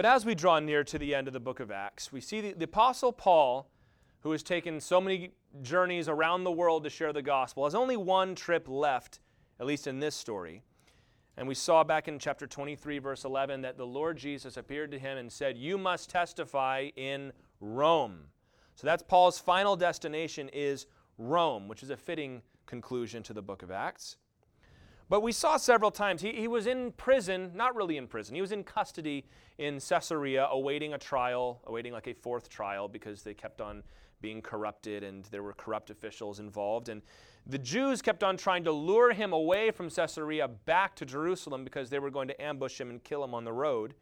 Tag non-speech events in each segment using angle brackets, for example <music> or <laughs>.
But as we draw near to the end of the book of Acts, we see the, the Apostle Paul, who has taken so many journeys around the world to share the gospel, has only one trip left, at least in this story. And we saw back in chapter 23, verse 11, that the Lord Jesus appeared to him and said, You must testify in Rome. So that's Paul's final destination is Rome, which is a fitting conclusion to the book of Acts. But we saw several times, he, he was in prison, not really in prison, he was in custody in Caesarea awaiting a trial, awaiting like a fourth trial because they kept on being corrupted and there were corrupt officials involved. And the Jews kept on trying to lure him away from Caesarea back to Jerusalem because they were going to ambush him and kill him on the road.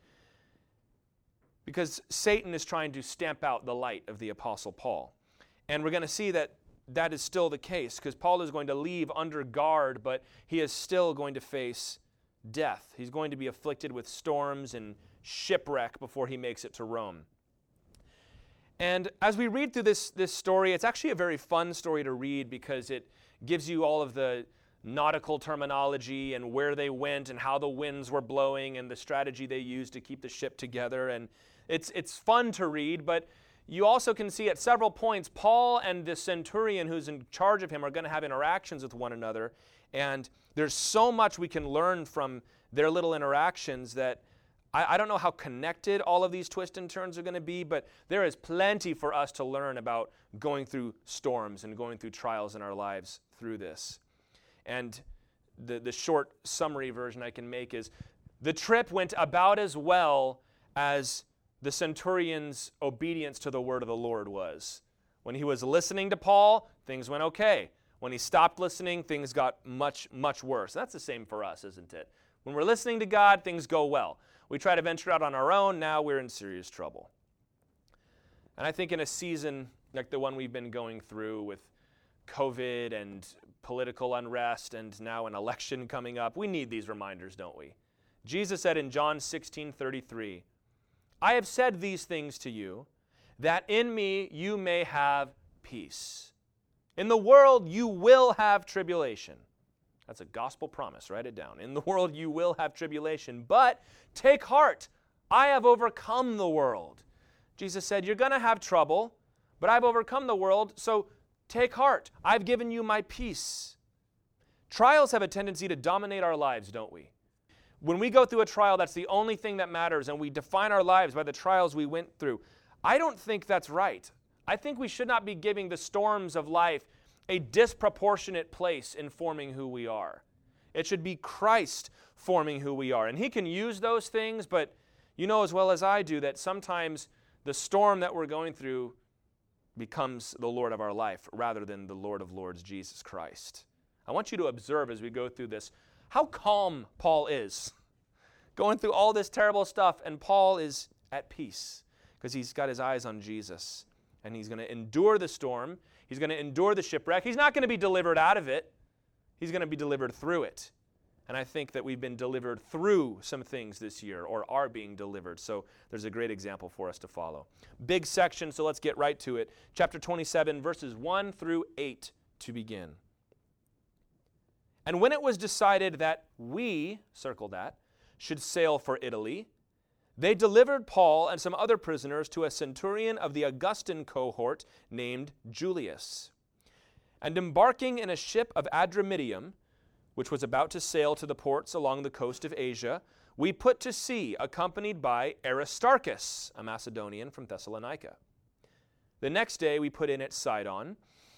Because Satan is trying to stamp out the light of the Apostle Paul. And we're going to see that that is still the case because Paul is going to leave under guard, but he is still going to face death. He's going to be afflicted with storms and shipwreck before he makes it to Rome. And as we read through this, this story, it's actually a very fun story to read because it gives you all of the nautical terminology and where they went and how the winds were blowing and the strategy they used to keep the ship together. And it's, it's fun to read, but you also can see at several points, Paul and the centurion who's in charge of him are going to have interactions with one another. And there's so much we can learn from their little interactions that I, I don't know how connected all of these twists and turns are going to be, but there is plenty for us to learn about going through storms and going through trials in our lives through this. And the, the short summary version I can make is the trip went about as well as the centurion's obedience to the word of the Lord was. When he was listening to Paul, things went okay. When he stopped listening, things got much, much worse. That's the same for us, isn't it? When we're listening to God, things go well. We try to venture out on our own, now we're in serious trouble. And I think in a season like the one we've been going through with COVID and political unrest and now an election coming up, we need these reminders, don't we? Jesus said in John 16 33, I have said these things to you, that in me you may have peace. In the world you will have tribulation. That's a gospel promise. Write it down. In the world you will have tribulation, but take heart. I have overcome the world. Jesus said, You're going to have trouble, but I've overcome the world, so take heart. I've given you my peace. Trials have a tendency to dominate our lives, don't we? When we go through a trial, that's the only thing that matters, and we define our lives by the trials we went through. I don't think that's right. I think we should not be giving the storms of life a disproportionate place in forming who we are. It should be Christ forming who we are. And He can use those things, but you know as well as I do that sometimes the storm that we're going through becomes the Lord of our life rather than the Lord of Lords, Jesus Christ. I want you to observe as we go through this how calm Paul is. Going through all this terrible stuff, and Paul is at peace because he's got his eyes on Jesus. And he's going to endure the storm, he's going to endure the shipwreck. He's not going to be delivered out of it, he's going to be delivered through it. And I think that we've been delivered through some things this year or are being delivered. So there's a great example for us to follow. Big section, so let's get right to it. Chapter 27, verses 1 through 8 to begin. And when it was decided that we, circle that, should sail for Italy, they delivered Paul and some other prisoners to a centurion of the Augustan cohort named Julius. And embarking in a ship of Adramyttium, which was about to sail to the ports along the coast of Asia, we put to sea, accompanied by Aristarchus, a Macedonian from Thessalonica. The next day we put in at Sidon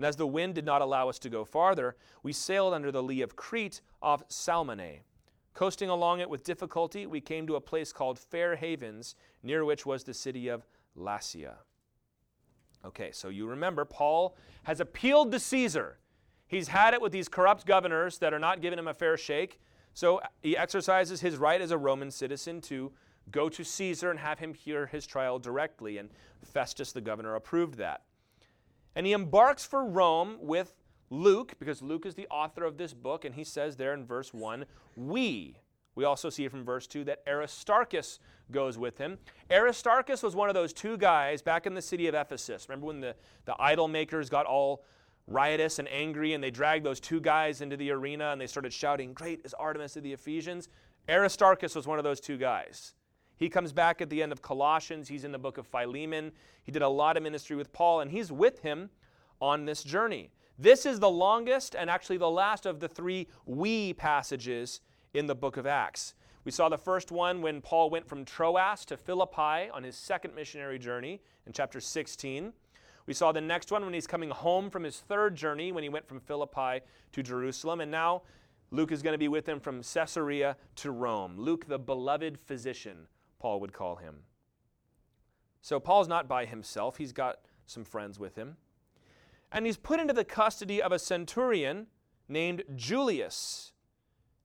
and as the wind did not allow us to go farther, we sailed under the lee of Crete off Salmone. Coasting along it with difficulty, we came to a place called Fair Havens, near which was the city of Lasea. Okay, so you remember, Paul has appealed to Caesar. He's had it with these corrupt governors that are not giving him a fair shake. So uh, he exercises his right as a Roman citizen to go to Caesar and have him hear his trial directly. And Festus, the governor, approved that. And he embarks for Rome with Luke, because Luke is the author of this book, and he says there in verse 1, we. We also see from verse 2 that Aristarchus goes with him. Aristarchus was one of those two guys back in the city of Ephesus. Remember when the, the idol makers got all riotous and angry and they dragged those two guys into the arena and they started shouting, Great is Artemis of the Ephesians? Aristarchus was one of those two guys. He comes back at the end of Colossians. He's in the book of Philemon. He did a lot of ministry with Paul, and he's with him on this journey. This is the longest and actually the last of the three we passages in the book of Acts. We saw the first one when Paul went from Troas to Philippi on his second missionary journey in chapter 16. We saw the next one when he's coming home from his third journey when he went from Philippi to Jerusalem. And now Luke is going to be with him from Caesarea to Rome. Luke, the beloved physician, Paul would call him. So Paul's not by himself, he's got some friends with him and he's put into the custody of a centurion named Julius.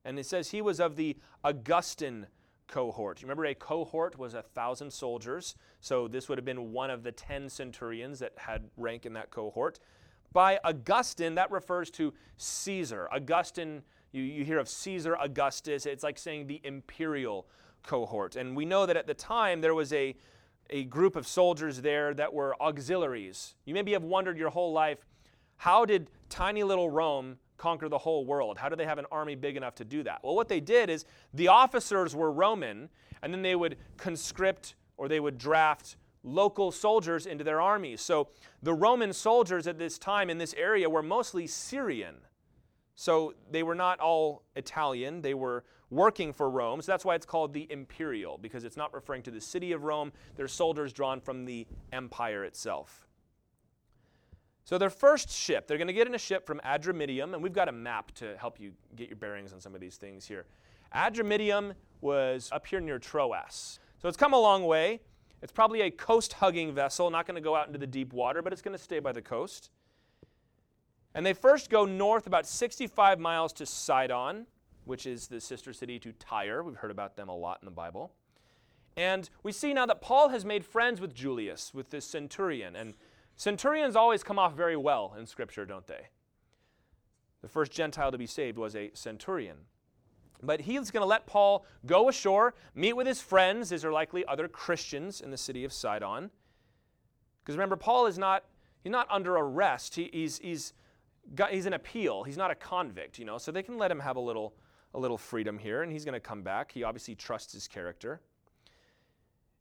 And it says he was of the Augustan cohort. You remember a cohort was a thousand soldiers, so this would have been one of the ten centurions that had rank in that cohort. By Augustan, that refers to Caesar. Augustan, you, you hear of Caesar Augustus, it's like saying the imperial cohort. And we know that at the time there was a a group of soldiers there that were auxiliaries. You maybe have wondered your whole life how did tiny little Rome conquer the whole world? How did they have an army big enough to do that? Well, what they did is the officers were Roman, and then they would conscript or they would draft local soldiers into their armies. So the Roman soldiers at this time in this area were mostly Syrian. So they were not all Italian, they were working for Rome. So that's why it's called the imperial, because it's not referring to the city of Rome. They're soldiers drawn from the empire itself. So their first ship, they're going to get in a ship from Adramyttium, and we've got a map to help you get your bearings on some of these things here. Adramyttium was up here near Troas. So it's come a long way. It's probably a coast hugging vessel, not going to go out into the deep water, but it's going to stay by the coast. And they first go north about 65 miles to Sidon which is the sister city to Tyre. We've heard about them a lot in the Bible. And we see now that Paul has made friends with Julius, with this centurion. And centurions always come off very well in Scripture, don't they? The first Gentile to be saved was a centurion. But he's going to let Paul go ashore, meet with his friends. These are likely other Christians in the city of Sidon. Because remember, Paul is not, he's not under arrest. He, he's, he's, got, he's an appeal. He's not a convict, you know, so they can let him have a little a little freedom here, and he's going to come back. He obviously trusts his character.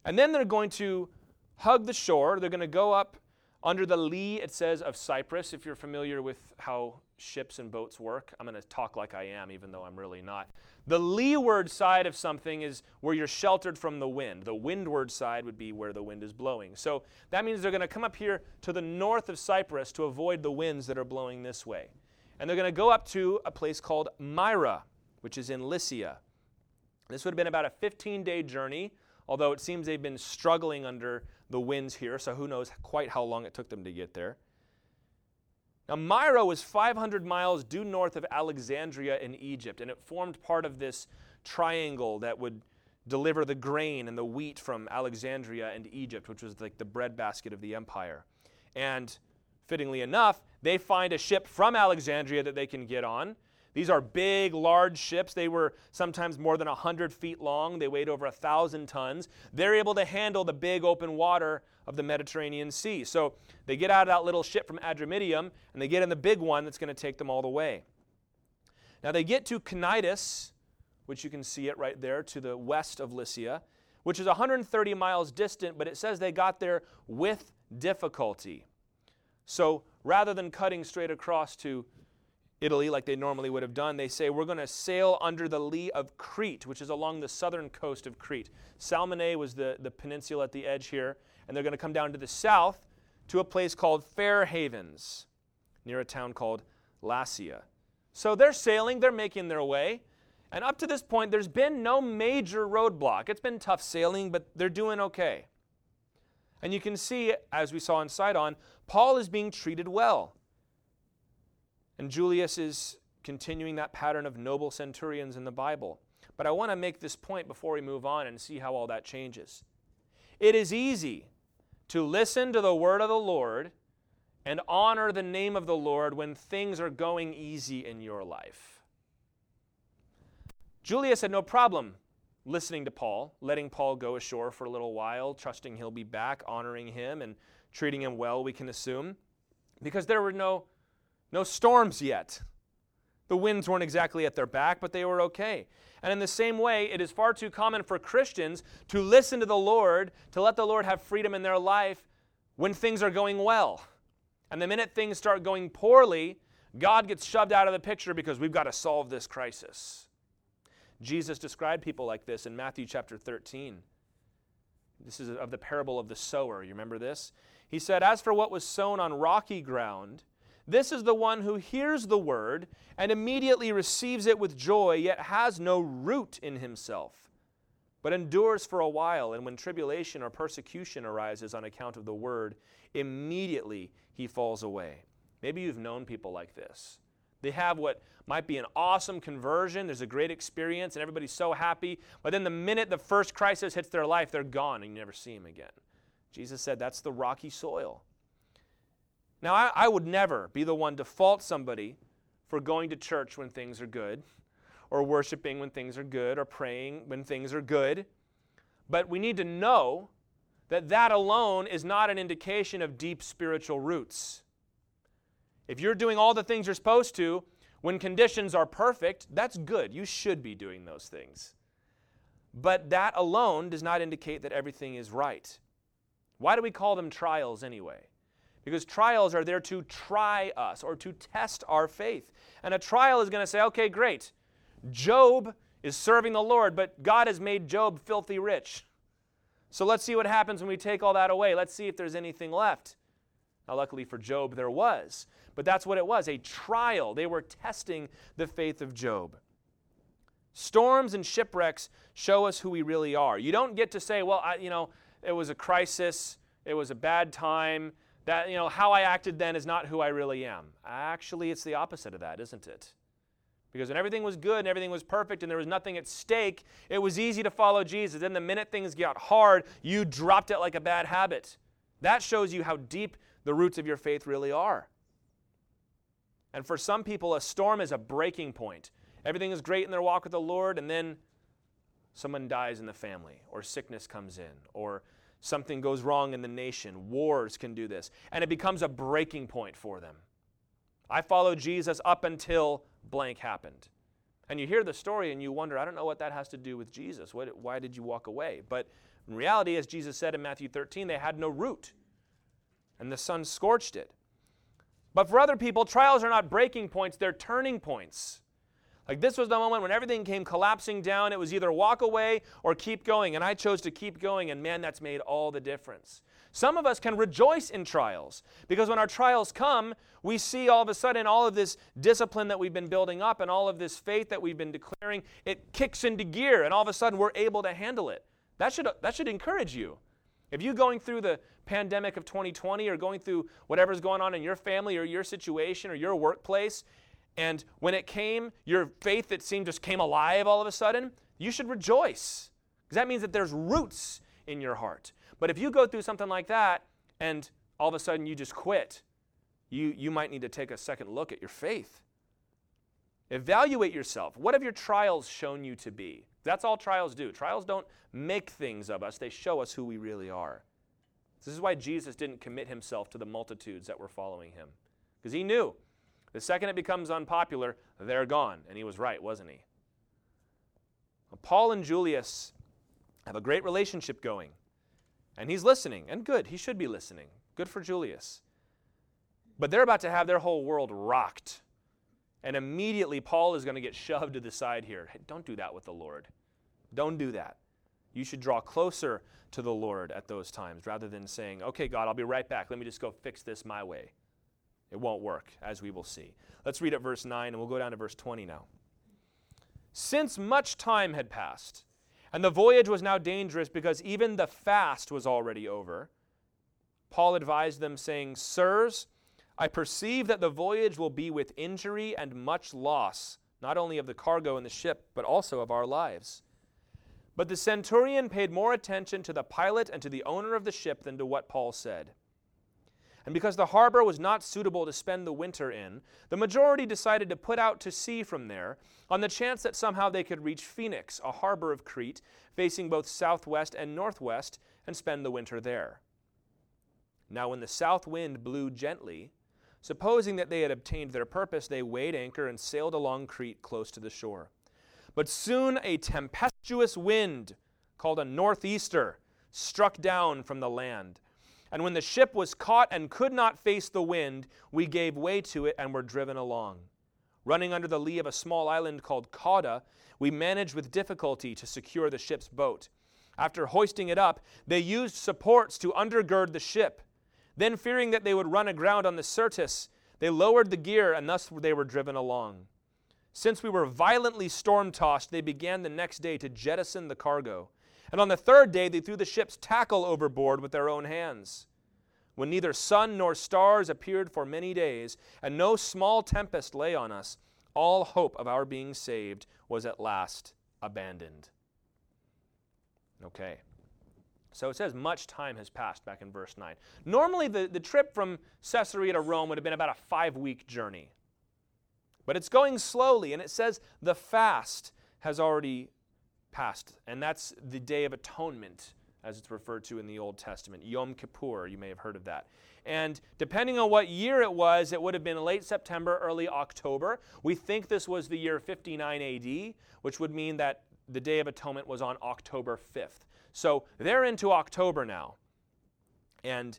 And then they're going to hug the shore. They're going to go up under the lee, it says, of Cyprus. If you're familiar with how ships and boats work, I'm going to talk like I am, even though I'm really not. The leeward side of something is where you're sheltered from the wind. The windward side would be where the wind is blowing. So that means they're going to come up here to the north of Cyprus to avoid the winds that are blowing this way. And they're going to go up to a place called Myra which is in Lycia. This would have been about a 15 day journey, although it seems they've been struggling under the winds here, so who knows quite how long it took them to get there. Now, Myra was 500 miles due north of Alexandria in Egypt, and it formed part of this triangle that would deliver the grain and the wheat from Alexandria and Egypt, which was like the breadbasket of the empire. And fittingly enough, they find a ship from Alexandria that they can get on, these are big, large ships. They were sometimes more than 100 feet long. They weighed over 1,000 tons. They're able to handle the big open water of the Mediterranean Sea. So they get out of that little ship from Adramyttium and they get in the big one that's going to take them all the way. Now they get to Cnidus, which you can see it right there to the west of Lycia, which is 130 miles distant, but it says they got there with difficulty. So rather than cutting straight across to Italy like they normally would have done, they say, We're going to sail under the lee of Crete, which is along the southern coast of Crete. Salmone was the, the peninsula at the edge here, and they're going to come down to the south to a place called Fair Havens, near a town called Lasea. So they're sailing, they're making their way. And up to this point, there's been no major roadblock. It's been tough sailing, but they're doing okay. And you can see, as we saw in Sidon, Paul is being treated well. And Julius is continuing that pattern of noble centurions in the Bible. But I want to make this point before we move on and see how all that changes. It is easy to listen to the word of the Lord and honor the name of the Lord when things are going easy in your life. Julius had no problem listening to Paul, letting Paul go ashore for a little while, trusting he'll be back, honoring him, and treating him well, we can assume, because there were no, no storms yet. The winds weren't exactly at their back, but they were okay. And in the same way, it is far too common for Christians to listen to the Lord, to let the Lord have freedom in their life when things are going well. And the minute things start going poorly, God gets shoved out of the picture because we've got to solve this crisis. Jesus described people like this in Matthew chapter 13. This is of the parable of the sower. You remember this? He said, As for what was sown on rocky ground, this is the one who hears the word and immediately receives it with joy, yet has no root in himself, but endures for a while. And when tribulation or persecution arises on account of the word, immediately he falls away. Maybe you've known people like this. They have what might be an awesome conversion, there's a great experience, and everybody's so happy, but then the minute the first crisis hits their life, they're gone and you never see them again. Jesus said that's the rocky soil. Now, I, I, would never be the one to fault somebody for going to church when things are good, or worshiping when things are good, or praying when things are good. But we need to know that that alone is not an indication of deep spiritual roots. If you're doing all the things you're supposed to when conditions are perfect, that's good. You should be doing those things. But that alone does not indicate that everything is right. Why do we call them trials anyway? Because trials are there to try us or to test our faith. And a trial is going to say, okay, great. Job is serving the Lord, but God has made Job filthy rich. So let's see what happens when we take all that away. Let's see if there's anything left. Now, luckily for Job, there was. But that's what it was a trial. They were testing the faith of Job. Storms and shipwrecks show us who we really are. You don't get to say, well, I, you know, it was a crisis, it was a bad time, that, you know, how I acted then is not who I really am. Actually, it's the opposite of that, isn't it? Because when everything was good and everything was perfect and there was nothing at stake, it was easy to follow Jesus. Then the minute things got hard, you dropped it like a bad habit. That shows you how deep the roots of your faith really are. And for some people, a storm is a breaking point. Everything is great in their walk with the Lord, and then someone dies in the family, or sickness comes in, or something goes wrong in the nation. Wars can do this. And it becomes a breaking point for them. I followed Jesus up until blank happened. And you hear the story and you wonder, I don't know what that has to do with Jesus. What, why did you walk away? But in reality, as Jesus said in Matthew 13, they had no root. And the sun scorched it. But for other people, trials are not breaking points, they're turning points. Like this was the moment when everything came collapsing down. It was either walk away or keep going. And I chose to keep going. And man, that's made all the difference. Some of us can rejoice in trials because when our trials come, we see all of a sudden all of this discipline that we've been building up and all of this faith that we've been declaring, it kicks into gear. And all of a sudden we're able to handle it. That should, that should encourage you. If you're going through the pandemic of 2020 or going through whatever's going on in your family or your situation or your workplace, and when it came, your faith that seemed just came alive all of a sudden, you should rejoice. Because that means that there's roots in your heart. But if you go through something like that and all of a sudden you just quit, you, you might need to take a second look at your faith. Evaluate yourself. What have your trials shown you to be? That's all trials do. Trials don't make things of us, they show us who we really are. This is why Jesus didn't commit himself to the multitudes that were following him. Because he knew the second it becomes unpopular, they're gone. And he was right, wasn't he? Paul and Julius have a great relationship going. And he's listening, and good, he should be listening. Good for Julius. But they're about to have their whole world rocked. And immediately, Paul is going to get <laughs> shoved to the side here. Hey, don't do that with the Lord. Don't do that. You should draw closer to the Lord at those times rather than saying, okay, God, I'll be right back. Let me just go fix this my way. It won't work, as we will see. Let's read at verse 9, and we'll go down to verse 20 now. Since much time had passed, and the voyage was now dangerous because even the fast was already over, Paul advised them, saying, Sirs, I perceive that the voyage will be with injury and much loss, not only of the cargo and the ship, but also of our lives. But the centurion paid more attention to the pilot and to the owner of the ship than to what Paul said. And because the harbor was not suitable to spend the winter in, the majority decided to put out to sea from there on the chance that somehow they could reach Phoenix, a harbor of Crete, facing both southwest and northwest, and spend the winter there. Now, when the south wind blew gently, supposing that they had obtained their purpose, they weighed anchor and sailed along Crete close to the shore. But soon a tempestuous wind, called a northeaster, struck down from the land. And when the ship was caught and could not face the wind, we gave way to it and were driven along. Running under the lee of a small island called Cauda, we managed with difficulty to secure the ship's boat. After hoisting it up, they used supports to undergird the ship. Then, fearing that they would run aground on the Syrtis, they lowered the gear, and thus they were driven along. Since we were violently storm tossed, they began the next day to jettison the cargo. And on the third day, they threw the ship's tackle overboard with their own hands. When neither sun nor stars appeared for many days, and no small tempest lay on us, all hope of our being saved was at last abandoned. Okay. So it says much time has passed back in verse 9. Normally, the, the trip from Caesarea to Rome would have been about a five week journey. But it's going slowly, and it says the fast has already and that's the Day of Atonement, as it's referred to in the Old Testament. Yom Kippur, you may have heard of that. And depending on what year it was, it would have been late September, early October. We think this was the year 59 AD, which would mean that the Day of Atonement was on October 5th. So they're into October now. And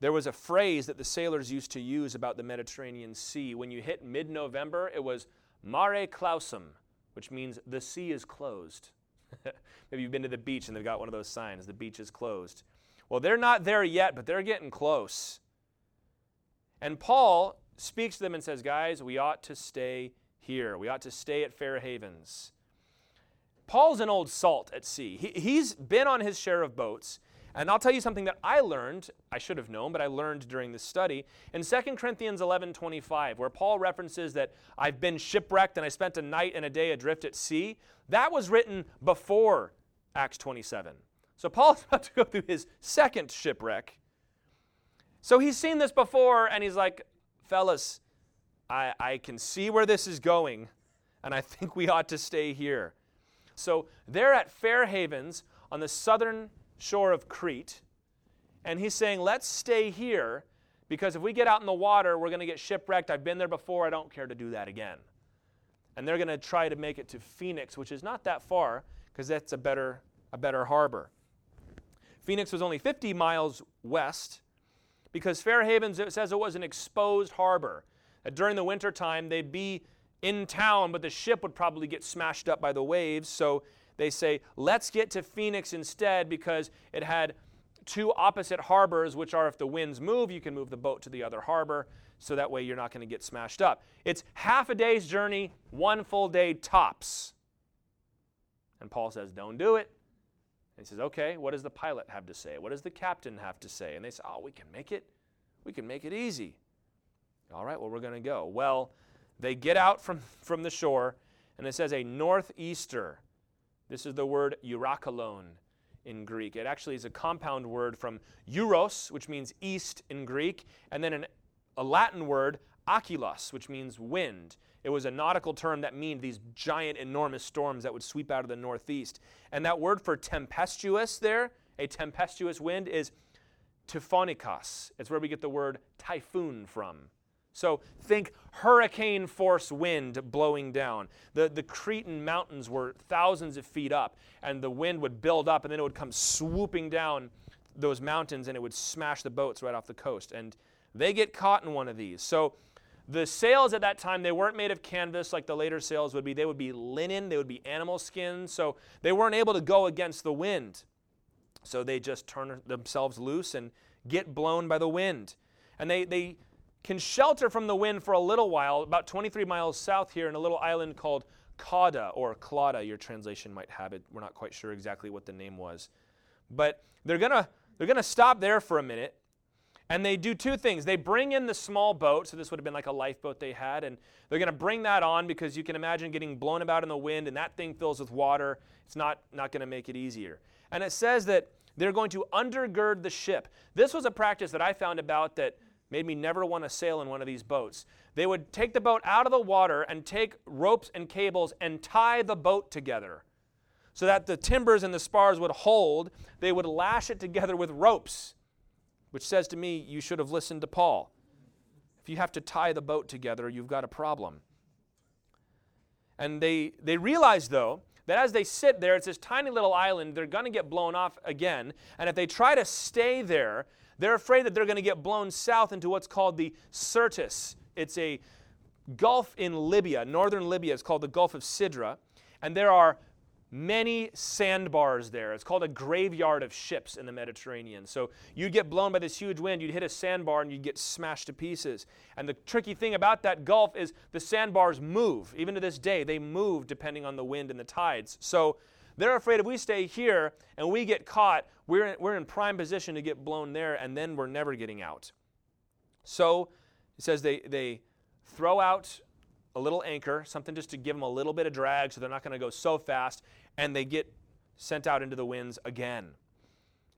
there was a phrase that the sailors used to use about the Mediterranean Sea. When you hit mid November, it was mare clausum, which means the sea is closed. <laughs> Maybe you've been to the beach and they've got one of those signs the beach is closed. Well, they're not there yet, but they're getting close. And Paul speaks to them and says, Guys, we ought to stay here. We ought to stay at Fair Havens. Paul's an old salt at sea. He, he's been on his share of boats. And I'll tell you something that I learned, I should have known, but I learned during this study in 2 Corinthians 11 25, where Paul references that I've been shipwrecked and I spent a night and a day adrift at sea. That was written before Acts 27. So Paul's <laughs> about to go through his second shipwreck. So he's seen this before and he's like, fellas, I, I can see where this is going, and I think we ought to stay here. So they're at Fair Havens on the southern shore of Crete. And he's saying, let's stay here because if we get out in the water, we're going to get shipwrecked. I've been there before. I don't care to do that again. And they're going to try to make it to Phoenix, which is not that far because that's a better, a better harbor. Phoenix was only 50 miles west because Fairhaven says it was an exposed harbor. That during the wintertime, they'd be in town, but the ship would probably get smashed up by the waves. So they say, let's get to Phoenix instead because it had two opposite harbors, which are if the winds move, you can move the boat to the other harbor. So that way you're not going to get smashed up. It's half a day's journey, one full day tops. And Paul says, don't do it. And he says, okay, what does the pilot have to say? What does the captain have to say? And they say, oh, we can make it. We can make it easy. All right, well, we're going to go. Well, they get out from, from the shore, and it says a northeaster this is the word eurakalon in Greek. It actually is a compound word from euros, which means east in Greek, and then an, a Latin word, akylos, which means wind. It was a nautical term that meant these giant, enormous storms that would sweep out of the northeast. And that word for tempestuous there, a tempestuous wind, is typhonikos. It's where we get the word typhoon from. So think hurricane force wind blowing down. The, the Cretan mountains were thousands of feet up, and the wind would build up, and then it would come swooping down those mountains, and it would smash the boats right off the coast. And they get caught in one of these. So the sails at that time, they weren't made of canvas like the later sails would be. They would be linen, they would be animal skin. So they weren't able to go against the wind. So they just turn themselves loose and get blown by the wind. And they, they can shelter from the wind for a little while, about 23 miles south here in a little island called Cauda or Clauda, your translation might have it. We're not quite sure exactly what the name was. But they're going to they're to stop there for a minute And they do two things. They bring in the small boat, so this would have been like a lifeboat they had, and they're going to bring that on because you can imagine getting blown about in the wind and that thing fills with water. It's not, not going to make it easier. And it says that they're going to undergird the ship. This was a practice that I found about that made me never want to sail in one of these boats. They would take the boat out of the water and take ropes and cables and tie the boat together so that the timbers and the spars would hold. They would lash it together with ropes which says to me, you should have listened to Paul. If you have to tie the boat together, you've got a problem. And they, they realize, though, that as they sit there, it's this tiny little island, they're going to get blown off again. And if they try to stay there, they're afraid that they're going to get blown south into what's called the Syrtis. It's a gulf in Libya, northern Libya. It's called the Gulf of Sidra. And there are many sandbars there. It's called a graveyard of ships in the Mediterranean. So you'd get blown by this huge wind, you'd hit a sandbar, and you'd get smashed to pieces. And the tricky thing about that gulf is the sandbars move. Even to this day, they move depending on the wind and the tides. So they're afraid if we stay here and we get caught, we're in, we're in prime position to get blown there, and then we're never getting out. So it says they, they throw out a little anchor, something just to give them a little bit of drag so they're not going to go so fast, and they get sent out into the winds again.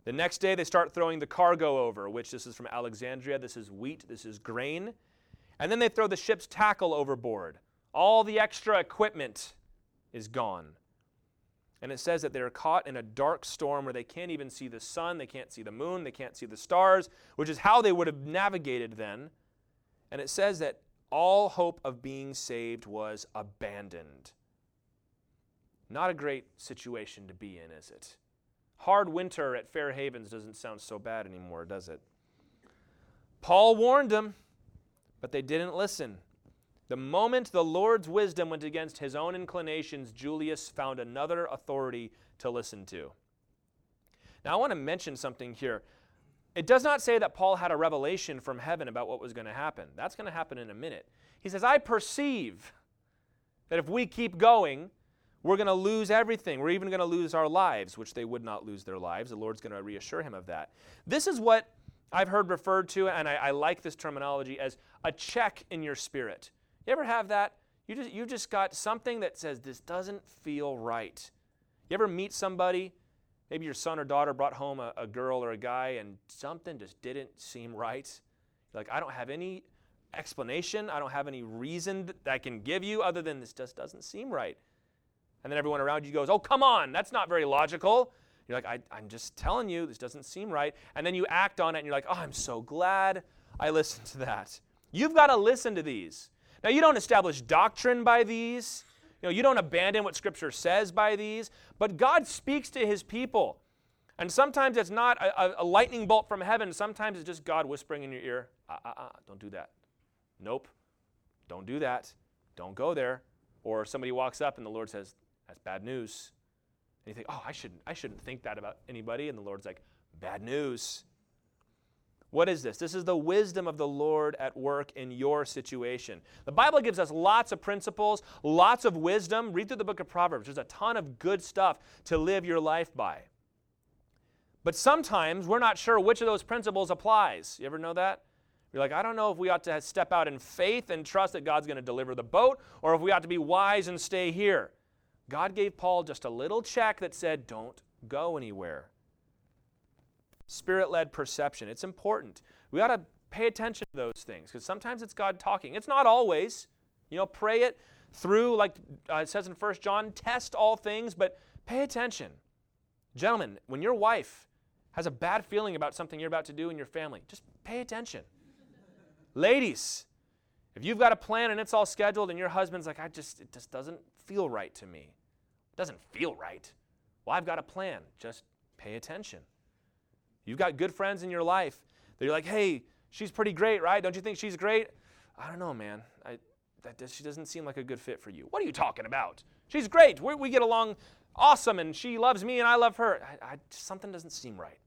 The next day, they start throwing the cargo over, which this is from Alexandria. This is wheat, this is grain. And then they throw the ship's tackle overboard. All the extra equipment is gone. And it says that they're caught in a dark storm where they can't even see the sun, they can't see the moon, they can't see the stars, which is how they would have navigated then. And it says that all hope of being saved was abandoned. Not a great situation to be in, is it? Hard winter at Fair Havens doesn't sound so bad anymore, does it? Paul warned them, but they didn't listen. The moment the Lord's wisdom went against his own inclinations, Julius found another authority to listen to. Now, I want to mention something here. It does not say that Paul had a revelation from heaven about what was going to happen. That's going to happen in a minute. He says, I perceive that if we keep going, we're going to lose everything. We're even going to lose our lives, which they would not lose their lives. The Lord's going to reassure him of that. This is what I've heard referred to, and I, I like this terminology, as a check in your spirit. You ever have that? You just, you just got something that says, this doesn't feel right. You ever meet somebody Maybe your son or daughter brought home a, a girl or a guy and something just didn't seem right. Like, I don't have any explanation. I don't have any reason that I can give you other than this just doesn't seem right. And then everyone around you goes, Oh, come on, that's not very logical. You're like, I, am just telling you, this doesn't seem right. And then you act on it and you're like, Oh, I'm so glad I listened to that. You've got to listen to these. Now, you don't establish doctrine by these. You know, you don't abandon what Scripture says by these, but God speaks to His people. And sometimes it's not a, a lightning bolt from heaven. Sometimes it's just God whispering in your ear, uh, uh, uh, don't do that. Nope, don't do that. Don't go there. Or somebody walks up and the Lord says, that's bad news. And you think, oh, I shouldn't, I shouldn't think that about anybody. And the Lord's like, bad news. What is this? This is the wisdom of the Lord at work in your situation. The Bible gives us lots of principles, lots of wisdom. Read through the book of Proverbs. There's a ton of good stuff to live your life by. But sometimes we're not sure which of those principles applies. You ever know that? You're like, I don't know if we ought to step out in faith and trust that God's going to deliver the boat, or if we ought to be wise and stay here. God gave Paul just a little check that said, don't go anywhere. Spirit led perception. It's important. We to pay attention to those things because sometimes it's God talking. It's not always. You know, pray it through, like uh, it says in 1 John, test all things, but pay attention. Gentlemen, when your wife has a bad feeling about something you're about to do in your family, just pay attention. Ladies, if you've got a plan and it's all scheduled and your husband's like, I just, it just doesn't feel right to me. It doesn't feel right. Well, I've got a plan. Just pay attention. You've got good friends in your life that you're like, hey, she's pretty great, right? Don't you think she's great? I don't know, man. I, that, she doesn't seem like a good fit for you. What are you talking about? She's great. we we get along awesome, and she loves me, and I love her. I, I, something doesn't seem right.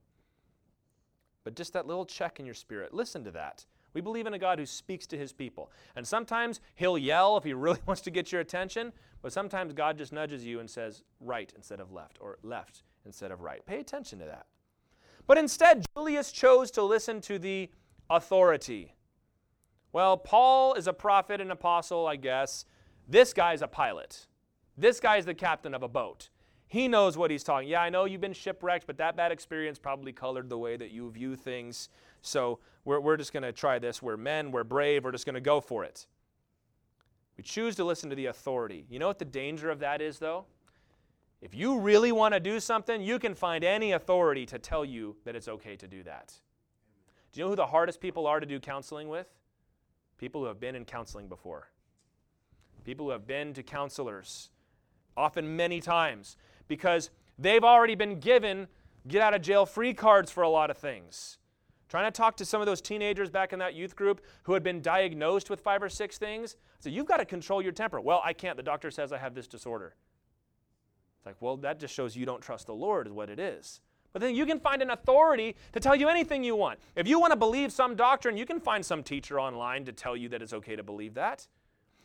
But just that little check in your spirit, listen to that. We believe in a God who speaks to his people. And sometimes he'll yell if he really <laughs> wants to get your attention, but sometimes God just nudges you and says right instead of left, or left instead of right. Pay attention to that. But instead, Julius chose to listen to the authority. Well, Paul is a prophet and apostle, I guess. This guy's a pilot. This guy's the captain of a boat. He knows what he's talking. Yeah, I know you've been shipwrecked, but that bad experience probably colored the way that you view things. So we're, we're just going to try this. We're men, we're brave, we're just going to go for it. We choose to listen to the authority. You know what the danger of that is, though? If you really want to do something, you can find any authority to tell you that it's okay to do that. Do you know who the hardest people are to do counseling with? People who have been in counseling before. People who have been to counselors, often many times, because they've already been given get out of jail free cards for a lot of things. Trying to talk to some of those teenagers back in that youth group who had been diagnosed with five or six things. So you've got to control your temper. Well, I can't. The doctor says I have this disorder. It's like, well, that just shows you don't trust the Lord, is what it is. But then you can find an authority to tell you anything you want. If you want to believe some doctrine, you can find some teacher online to tell you that it's okay to believe that.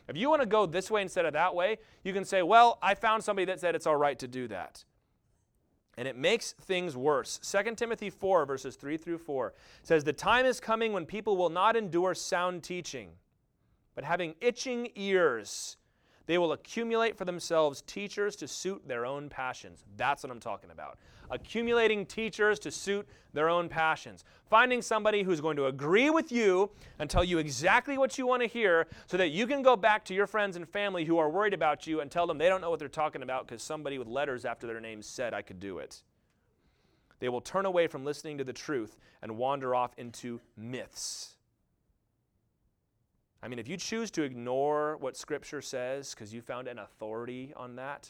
If you want to go this way instead of that way, you can say, well, I found somebody that said it's all right to do that. And it makes things worse. 2 Timothy 4, verses 3 through 4 says, The time is coming when people will not endure sound teaching, but having itching ears, they will accumulate for themselves teachers to suit their own passions. That's what I'm talking about. Accumulating teachers to suit their own passions. Finding somebody who's going to agree with you and tell you exactly what you want to hear so that you can go back to your friends and family who are worried about you and tell them they don't know what they're talking about because somebody with letters after their name said I could do it. They will turn away from listening to the truth and wander off into myths. I mean, if you choose to ignore what Scripture says because you found an authority on that,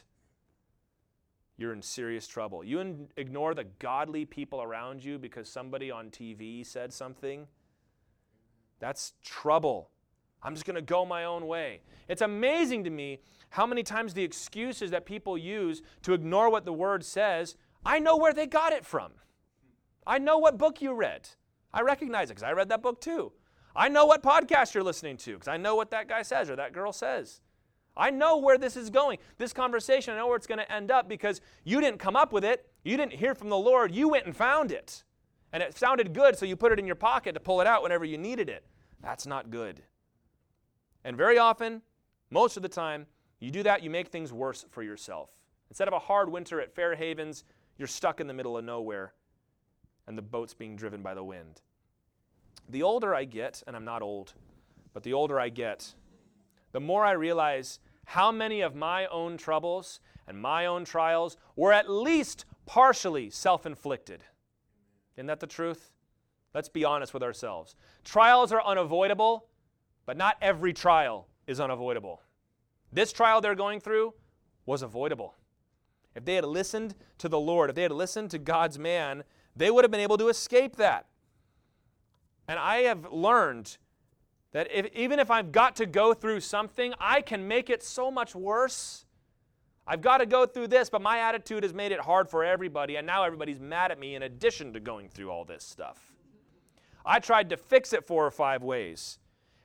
you're in serious trouble. You ignore the godly people around you because somebody on TV said something, that's trouble. I'm just going to go my own way. It's amazing to me how many times the excuses that people use to ignore what the Word says, I know where they got it from. I know what book you read. I recognize it because I read that book too. I know what podcast you're listening to because I know what that guy says or that girl says. I know where this is going. This conversation, I know where it's going to end up because you didn't come up with it. You didn't hear from the Lord. You went and found it. And it sounded good, so you put it in your pocket to pull it out whenever you needed it. That's not good. And very often, most of the time, you do that, you make things worse for yourself. Instead of a hard winter at Fair Havens, you're stuck in the middle of nowhere and the boat's being driven by the wind. The older I get, and I'm not old, but the older I get, the more I realize how many of my own troubles and my own trials were at least partially self inflicted. Isn't that the truth? Let's be honest with ourselves. Trials are unavoidable, but not every trial is unavoidable. This trial they're going through was avoidable. If they had listened to the Lord, if they had listened to God's man, they would have been able to escape that. And I have learned that if, even if I've got to go through something, I can make it so much worse. I've got to go through this, but my attitude has made it hard for everybody, and now everybody's mad at me in addition to going through all this stuff. I tried to fix it four or five ways.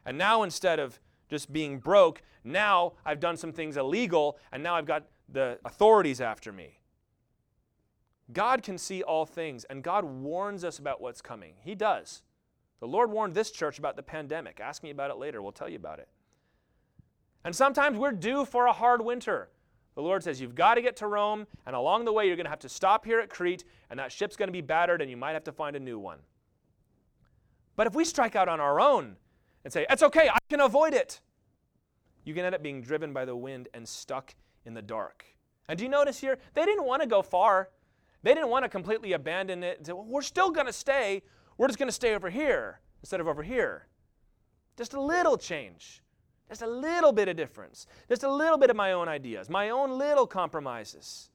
And now instead of just being broke, now I've done some things illegal, and now I've got the authorities after me. God can see all things, and God warns us about what's coming. He does. The Lord warned this church about the pandemic. Ask me about it later. We'll tell you about it. And sometimes we're due for a hard winter. The Lord says, You've got to get to Rome, and along the way, you're going to have to stop here at Crete, and that ship's going to be battered, and you might have to find a new one. But if we strike out on our own and say, It's okay, I can avoid it, you can end up being driven by the wind and stuck in the dark. And do you notice here? They didn't want to go far. They didn't want to completely abandon it. Well, we're still going to stay. We're just going to stay over here instead of over here. Just a little change. Just a little bit of difference. Just a little bit of my own ideas, my own little compromises.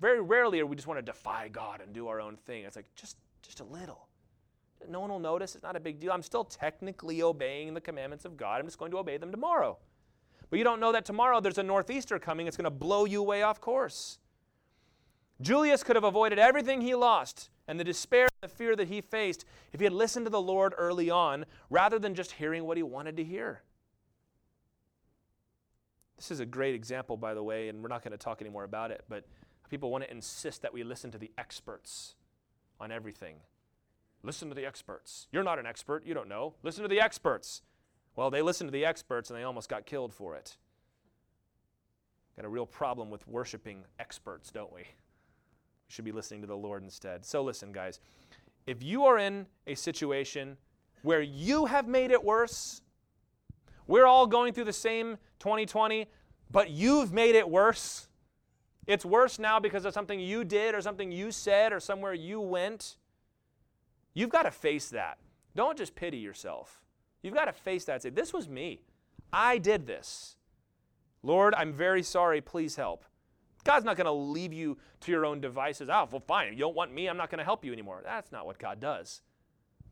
Very rarely are we just want to defy God and do our own thing. It's like just just a little. No one will notice. It's not a big deal. I'm still technically obeying the commandments of God. I'm just going to obey them tomorrow. But you don't know that tomorrow there's a northeaster coming. It's going to blow you way off course. Julius could have avoided everything he lost and the despair and the fear that he faced if he had listened to the Lord early on rather than just hearing what he wanted to hear. This is a great example, by the way, and we're not going to talk anymore about it, but people want to insist that we listen to the experts on everything. Listen to the experts. You're not an expert. You don't know. Listen to the experts. Well, they listened to the experts and they almost got killed for it. Got a real problem with worshiping experts, don't we? We should be listening to the Lord instead. So, listen, guys. If you are in a situation where you have made it worse, we're all going through the same 2020, but you've made it worse. It's worse now because of something you did or something you said or somewhere you went. You've got to face that. Don't just pity yourself. You've got to face that say, This was me. I did this. Lord, I'm very sorry. Please help. God's not going to leave you to your own devices. Oh, well, fine. You don't want me. I'm not going to help you anymore. That's not what God does.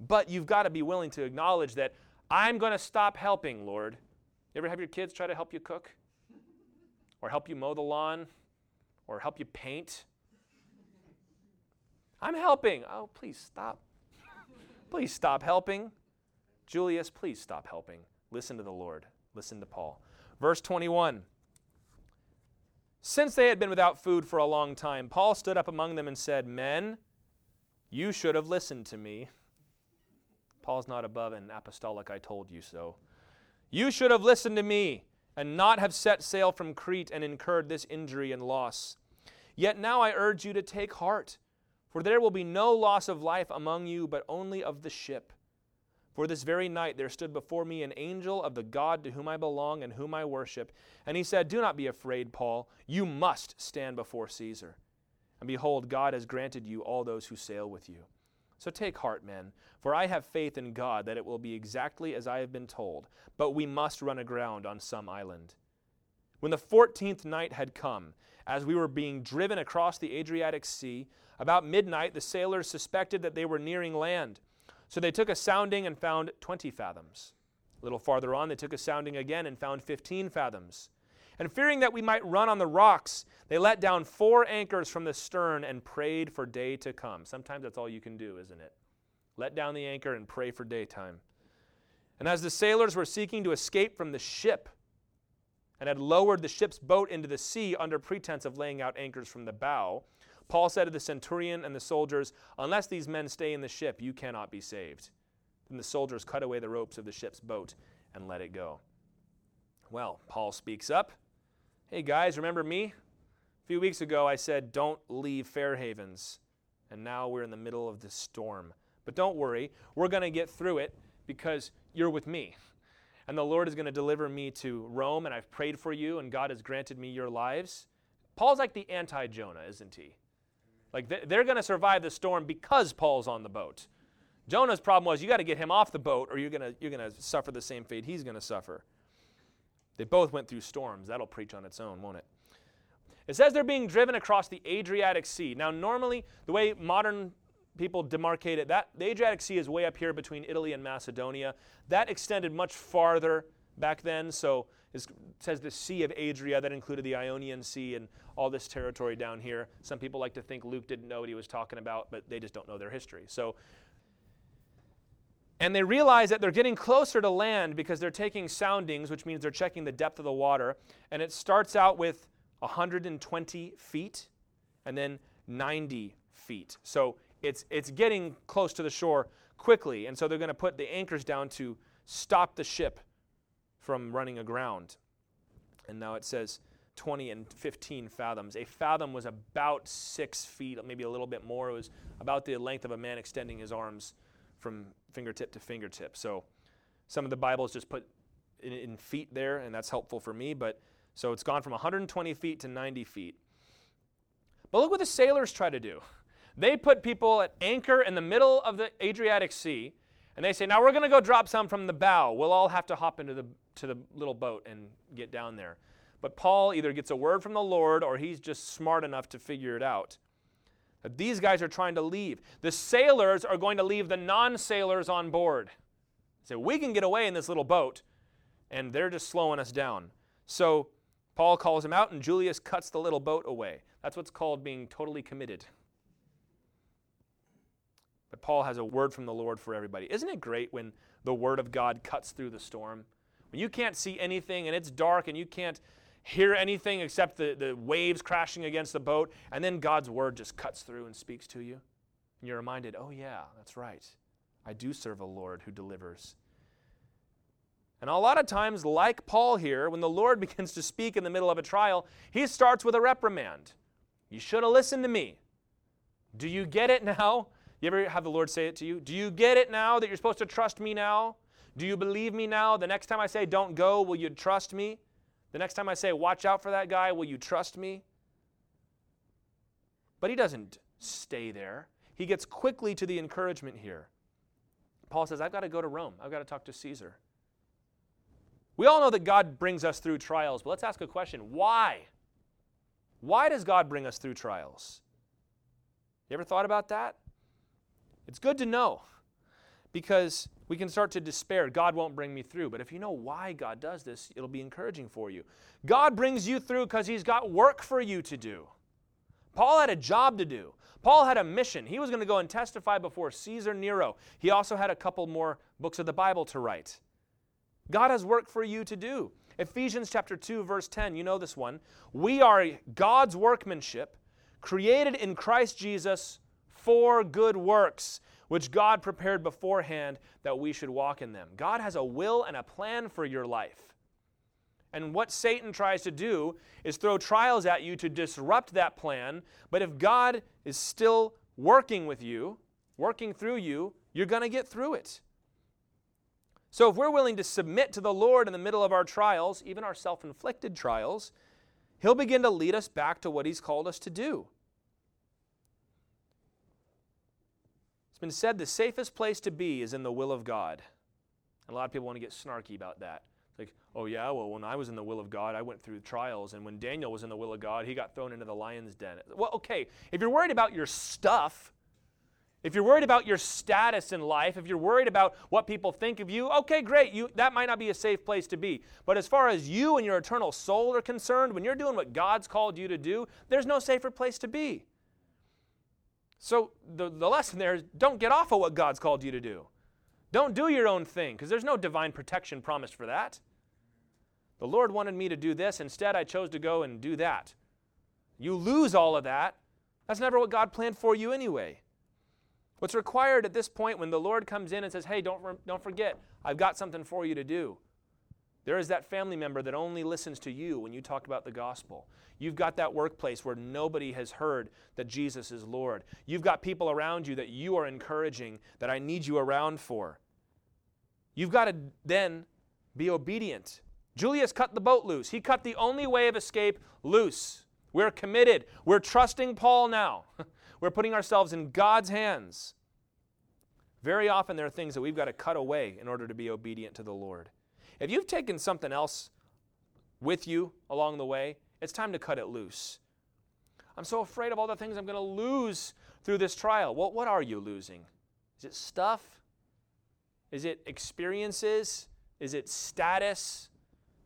But you've got to be willing to acknowledge that I'm going to stop helping, Lord. You ever have your kids try to help you cook? Or help you mow the lawn? Or help you paint? I'm helping. Oh, please stop. please stop helping. Julius, please stop helping. Listen to the Lord. Listen to Paul. Verse 21. Since they had been without food for a long time, Paul stood up among them and said, Men, you should have listened to me. Paul's not above an apostolic, I told you so. You should have listened to me and not have set sail from Crete and incurred this injury and loss. Yet now I urge you to take heart, for there will be no loss of life among you, but only of the ship. For this very night there stood before me an angel of the God to whom I belong and whom I worship. And he said, Do not be afraid, Paul. You must stand before Caesar. And behold, God has granted you all those who sail with you. So take heart, men, for I have faith in God that it will be exactly as I have been told, but we must run aground on some island. When the fourteenth night had come, as we were being driven across the Adriatic Sea, about midnight the sailors suspected that they were nearing land. So they took a sounding and found 20 fathoms. A little farther on, they took a sounding again and found 15 fathoms. And fearing that we might run on the rocks, they let down four anchors from the stern and prayed for day to come. Sometimes that's all you can do, isn't it? Let down the anchor and pray for daytime. And as the sailors were seeking to escape from the ship and had lowered the ship's boat into the sea under pretense of laying out anchors from the bow, Paul said to the centurion and the soldiers, Unless these men stay in the ship, you cannot be saved. Then the soldiers cut away the ropes of the ship's boat and let it go. Well, Paul speaks up. Hey guys, remember me? A few weeks ago I said, Don't leave Fair Havens. And now we're in the middle of this storm. But don't worry, we're going to get through it because you're with me. And the Lord is going to deliver me to Rome, and I've prayed for you, and God has granted me your lives. Paul's like the anti Jonah, isn't he? Like they're going to survive the storm because Paul's on the boat. Jonah's problem was you got to get him off the boat or you're going to you're going to suffer the same fate he's going to suffer. They both went through storms. That'll preach on its own, won't it? It says they're being driven across the Adriatic Sea. Now, normally, the way modern people demarcate it, that the Adriatic Sea is way up here between Italy and Macedonia. That extended much farther back then, so it says the Sea of Adria, that included the Ionian Sea and all this territory down here. Some people like to think Luke didn't know what he was talking about, but they just don't know their history. So, and they realize that they're getting closer to land because they're taking soundings, which means they're checking the depth of the water. And it starts out with 120 feet and then 90 feet. So it's, it's getting close to the shore quickly. And so they're going to put the anchors down to stop the ship from running aground. And now it says 20 and 15 fathoms. A fathom was about six feet, maybe a little bit more. It was about the length of a man extending his arms from fingertip to fingertip. So some of the Bibles just put in, in feet there, and that's helpful for me. But so it's gone from 120 feet to 90 feet. But look what the sailors try to do. They put people at anchor in the middle of the Adriatic Sea, and they say, Now we're going to go drop some from the bow. We'll all have to hop into the, to the little boat and get down there. But Paul either gets a word from the Lord or he's just smart enough to figure it out. These guys are trying to leave. The sailors are going to leave the non sailors on board. Say, we can get away in this little boat, and they're just slowing us down. So Paul calls him out, and Julius cuts the little boat away. That's what's called being totally committed. But Paul has a word from the Lord for everybody. Isn't it great when the word of God cuts through the storm? When you can't see anything and it's dark and you can't hear anything except the, the waves crashing against the boat, and then God's word just cuts through and speaks to you. And you're reminded, oh, yeah, that's right. I do serve a Lord who delivers. And a lot of times, like Paul here, when the Lord <laughs> begins to speak in the middle of a trial, he starts with a reprimand. You should have listened to me. Do you get it now? You ever have the Lord say it to you? Do you get it now that you're supposed to trust me now? Do you believe me now? The next time I say don't go, will you trust me? The next time I say watch out for that guy, will you trust me? But he doesn't stay there. He gets quickly to the encouragement here. Paul says, I've got to go to Rome. I've got to talk to Caesar. We all know that God brings us through trials, but let's ask a question why? Why does God bring us through trials? You ever thought about that? It's good to know because we can start to despair. God won't bring me through. But if you know why God does this, it'll be encouraging for you. God brings you through because He's got work for you to do. Paul had a job to do. Paul had a mission. He was going to go and testify before Caesar Nero. He also had a couple more books of the Bible to write. God has work for you to do. Ephesians chapter 2 verse 10, you know this one. We are God's workmanship, created in Christ Jesus for good works, which God prepared beforehand that we should walk in them. God has a will and a plan for your life. And what Satan tries to do is throw trials at you to disrupt that plan. But if God is still working with you, working through you, you're going to get through it. So if we're willing to submit to the Lord in the middle of our trials, even our self inflicted trials, He'll begin to lead us back to what He's called us to do. It's been said the safest place to be is in the will of God. And a lot of people want to get snarky about that. Like, oh, yeah, well, when I was in the will of God, I went through trials. And when Daniel was in the will of God, he got thrown into the lion's den. Well, okay, if you're worried about your stuff, if you're worried about your status in life, if you're worried about what people think of you, okay, great. You, that might not be a safe place to be. But as far as you and your eternal soul are concerned, when you're doing what God's called you to do, there's no safer place to be. So the, the lesson there is don't get off of what God's called you to do. Don't do your own thing, because there's no divine protection promised for that. The Lord wanted me to do this. Instead, I chose to go and do that. You lose all of that. That's never what God planned for you anyway. What's required at this point when the Lord comes in and says, Hey, don't, don't forget, I've got something for you to do. There is that family member that only listens to you when you talk about the gospel. You've got that workplace where nobody has heard that Jesus is Lord. You've got people around you that you are encouraging that I need you around for. You've got to then be obedient. Julius cut the boat loose. He cut the only way of escape loose. We're committed. We're trusting Paul now. <laughs> We're putting ourselves in God's hands. Very often, there are things that we've got to cut away in order to be obedient to the Lord. If you've taken something else with you along the way, it's time to cut it loose. I'm so afraid of all the things I'm going to lose through this trial. Well, what are you losing? Is it stuff? Is it experiences? Is it status?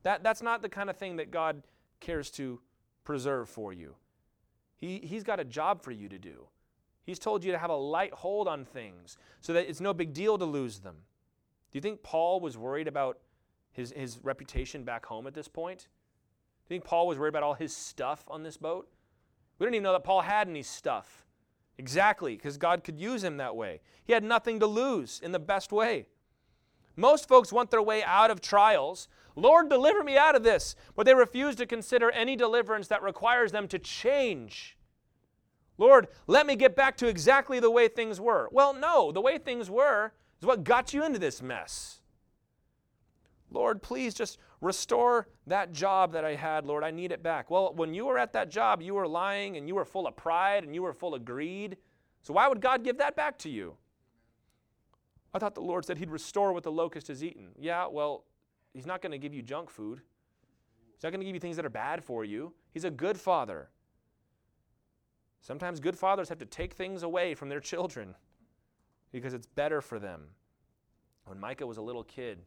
That, that's not the kind of thing that God cares to preserve for you. He, he's got a job for you to do. He's told you to have a light hold on things so that it's no big deal to lose them. Do you think Paul was worried about his, his reputation back home at this point? Do you think Paul was worried about all his stuff on this boat? We don't even know that Paul had any stuff. Exactly, because God could use him that way. He had nothing to lose in the best way. Most folks want their way out of trials. Lord, deliver me out of this. But they refuse to consider any deliverance that requires them to change. Lord, let me get back to exactly the way things were. Well, no, the way things were is what got you into this mess. Lord, please just restore that job that I had, Lord. I need it back. Well, when you were at that job, you were lying and you were full of pride and you were full of greed. So why would God give that back to you? I thought the Lord said He'd restore what the locust has eaten. Yeah, well, He's not going to give you junk food. He's not going to give you things that are bad for you. He's a good father. Sometimes good fathers have to take things away from their children because it's better for them. When Micah was a little kid,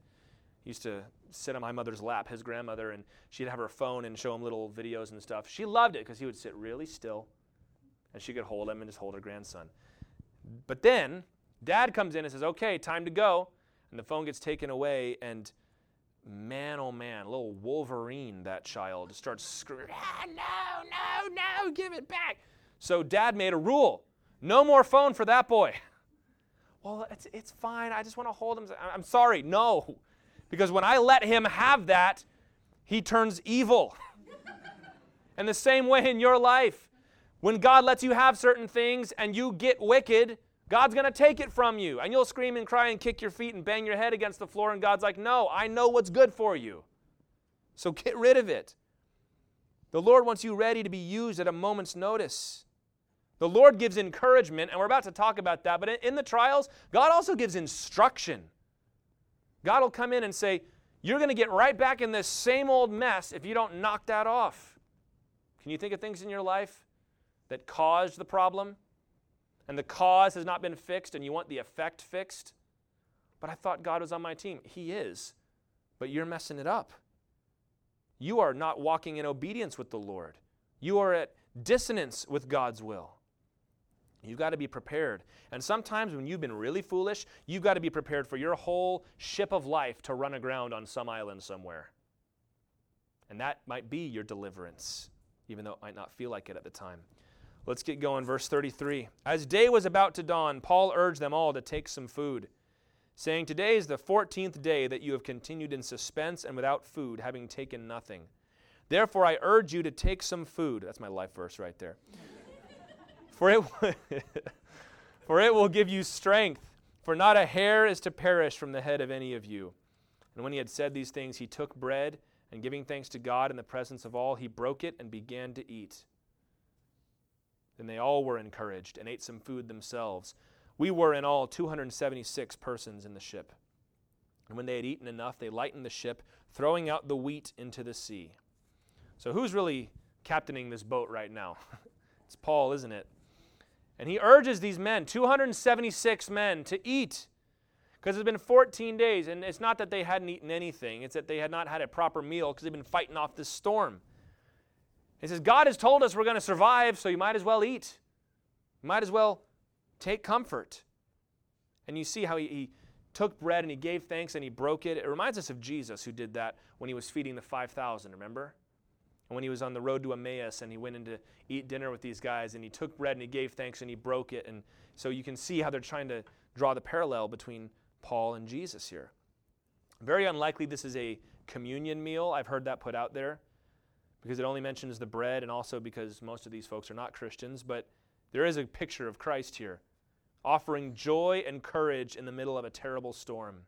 used to sit on my mother's lap, his grandmother, and she'd have her phone and show him little videos and stuff. She loved it because he would sit really still and she could hold him and just hold her grandson. But then dad comes in and says, Okay, time to go. And the phone gets taken away, and man, oh man, little Wolverine, that child, starts screaming, ah, No, no, no, give it back. So dad made a rule No more phone for that boy. <laughs> Well, it's, it's fine. I just want to hold him. I'm sorry. No. Because when I let him have that, he turns evil. <laughs> and the same way in your life. When God lets you have certain things and you get wicked, God's going to take it from you. And you'll scream and cry and kick your feet and bang your head against the floor. And God's like, No, I know what's good for you. So <laughs> get rid of it. The Lord wants you ready to be used at a moment's notice. The Lord gives encouragement, and we're about to talk about that. But in the trials, God also gives instruction. God will come in and say, You're going to get right back in this same old mess if you don't knock that off. Can you think of things in your life that caused the problem? And the cause has not been fixed, and you want the effect fixed? But I thought God was on my team. He is. But you're messing it up. You are not walking in obedience with the Lord. You are at dissonance with God's will. You've got to be prepared. And sometimes when you've been really foolish, you've got to be prepared for your whole ship of life to run aground on some island somewhere. And that might be your deliverance, even though it might not feel like it at the time. Let's get going. Verse 33. As day was about to dawn, Paul urged them all to take some food, saying, Today is the 14th day that you have continued in suspense and without food, having taken nothing. Therefore, I urge you to take some food. That's my life verse right there. For it, <laughs> for it will give you strength, for not a hair is to perish from the head of any of you. And when he had said these things, he took bread, and giving thanks to God in the presence of all, he broke it and began to eat. Then they all were encouraged and ate some food themselves. We were in all 276 persons in the ship. And when they had eaten enough, they lightened the ship, throwing out the wheat into the sea. So, who's really captaining this boat right now? <laughs> it's Paul, isn't it? And he urges these men, 276 men, to eat. Because it's been 14 days, and it's not that they hadn't eaten anything, it's that they had not had a proper meal because they've been fighting off this storm. He says, God has told us we're going to survive, so you might as well eat. You might as well take comfort. And you see how he, he took bread and he gave thanks and he broke it. It reminds us of Jesus who did that when he was feeding the 5,000, remember? And when he was on the road to Emmaus and he went in to eat dinner with these guys and he took bread and he gave thanks and he broke it. And so you can see how they're trying to draw the parallel between Paul and Jesus here. Very unlikely this is a communion meal. I've heard that put out there because it only mentions the bread and also because most of these folks are not Christians. But there is a picture of Christ here offering joy and courage in the middle of a terrible storm.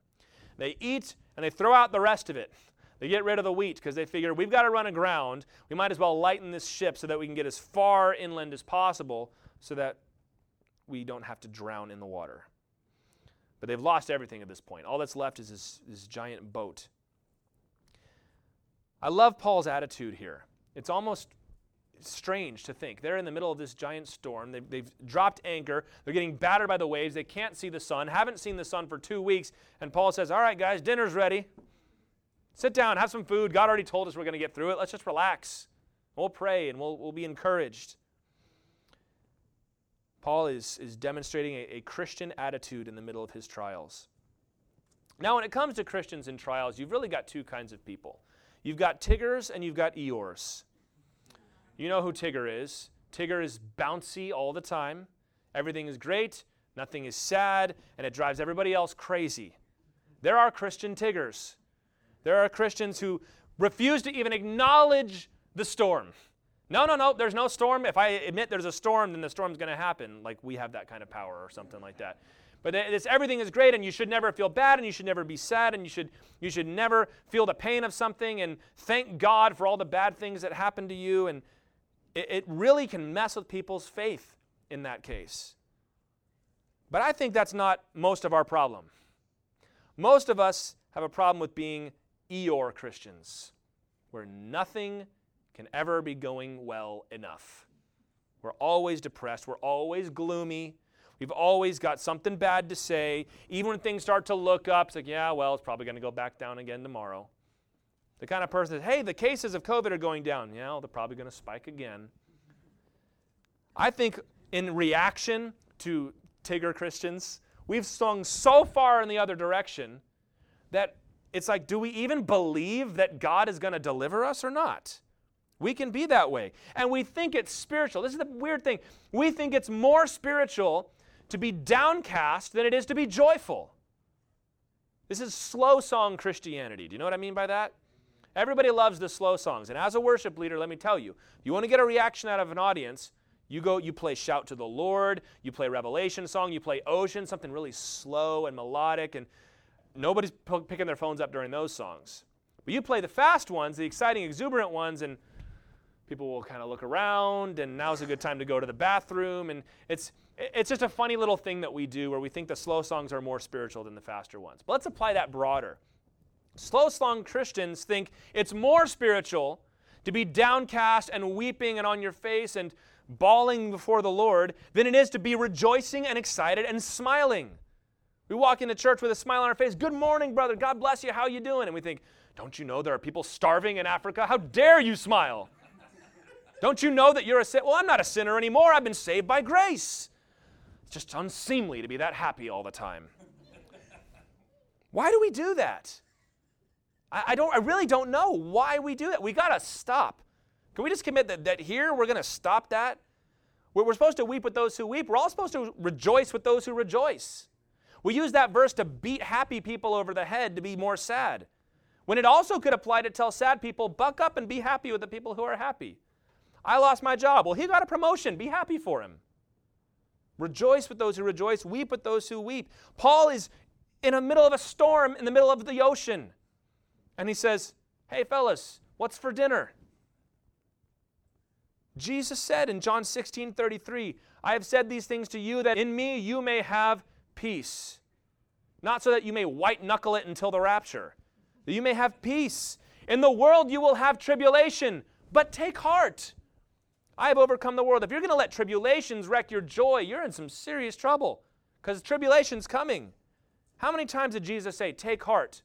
They eat and they throw out the rest of it. They get rid of the wheat because they figure we've got to run aground. We might as well lighten this ship so that we can get as far inland as possible so that we don't have to drown in the water. But they've lost everything at this point. All that's left is this, this giant boat. I love Paul's attitude here. It's almost strange to think. They're in the middle of this giant storm. They've, they've, dropped anchor. They're getting battered by the waves. They can't see the sun, haven't seen the sun for two weeks. And Paul says, All right, guys, dinner's ready. Sit down, have some food. God already told us we're going to get through it. Let's just relax. We'll pray and we'll, we'll be encouraged. Paul is, is demonstrating a, a Christian attitude in the middle of his trials. Now, when it comes to Christians in trials, you've really got two kinds of people. You've got Tiggers and you've got Eeyores. You know who Tigger is. Tigger is bouncy all the time. Everything is great, nothing is sad, and it drives everybody else crazy. There are Christian Tiggers. There are Christians who refuse to even acknowledge the storm. No, no, no, there's no storm. If I admit there's a storm, then the storm's going to happen. Like we have that kind of power or something like that. But it's, everything is great, and you should never feel bad, and you should never be sad, and you should, you should never feel the pain of something, and thank God for all the bad things that happened to you. And it, it really can mess with people's faith in that case. But I think that's not most of our problem. Most of us have a problem with being Eeyore Christians, where nothing can ever be going well enough. We're always depressed, we're always gloomy, we've always got something bad to say. Even when things start to look up, it's like, yeah, well, it's probably going to go back down again tomorrow. The kind of person that, hey, the cases of COVID are going down. Yeah, well, they're probably going to spike again. I think in reaction to Tigger Christians, we've swung so far in the other direction that it's like, do we even believe that God is going to deliver us or not? We can be that way. And we think it's spiritual. This is the weird thing. We think it's more spiritual to be downcast than it is to be joyful. This is slow song Christianity. Do you know what I mean by that? Everybody loves the slow songs. And as a worship leader, let me tell you, you want to get a reaction out of an audience, you go, you play Shout to the Lord, you play Revelation song, you play Ocean, something really slow and melodic, and nobody's p- picking their phones up during those songs. But you play the fast ones, the exciting, exuberant ones, and people will kind of look around, and now's a good time to go to the bathroom. And it's, it's just a funny little thing that we do where we think the slow songs are more spiritual than the faster ones. But let's apply that broader. Slow song Christians think it's more spiritual to be downcast and weeping and on your face and bawling before the Lord than it is to be rejoicing and excited and smiling. We walk into church with a smile on our face. Good morning, brother. God bless you. How are you doing? And we think, don't you know there are people starving in Africa? How dare you smile? Don't you know that you're a sinner? Well, I'm not a sinner anymore. I've been saved by grace. It's just unseemly to be that happy all the time. Why do we do that? I, I don't I really don't know why we do that. We gotta stop. Can we just commit that, that here we're gonna stop that? We're, we're supposed to weep with those who weep. We're all supposed to rejoice with those who rejoice. We use that verse to beat happy people over the head to be more sad. When it also could apply to tell sad people, buck up and be happy with the people who are happy. I lost my job. Well, he got a promotion. Be happy for him. Rejoice with those who rejoice, weep with those who weep. Paul is in the middle of a storm in the middle of the ocean. And he says, Hey, fellas, what's for dinner? Jesus said in John 16 33, I have said these things to you that in me you may have peace. Not so that you may white knuckle it until the rapture, that you may have peace. In the world you will have tribulation, but take heart. I have overcome the world. If you're going to let tribulations wreck your joy, you're in some serious trouble because tribulation's coming. How many times did Jesus say, Take heart,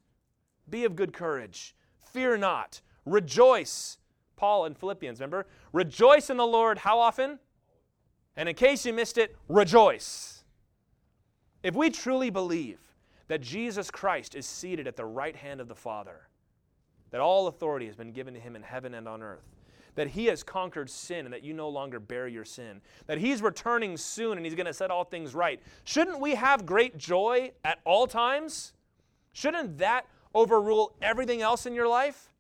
be of good courage, fear not, rejoice? Paul in Philippians, remember? Rejoice in the Lord how often? And in case you missed it, rejoice. If we truly believe that Jesus Christ is seated at the right hand of the Father, that all authority has been given to him in heaven and on earth, that he has conquered sin and that you no longer bear your sin, that he's returning soon and he's going to set all things right. Shouldn't we have great joy at all times? Shouldn't that overrule everything else in your life?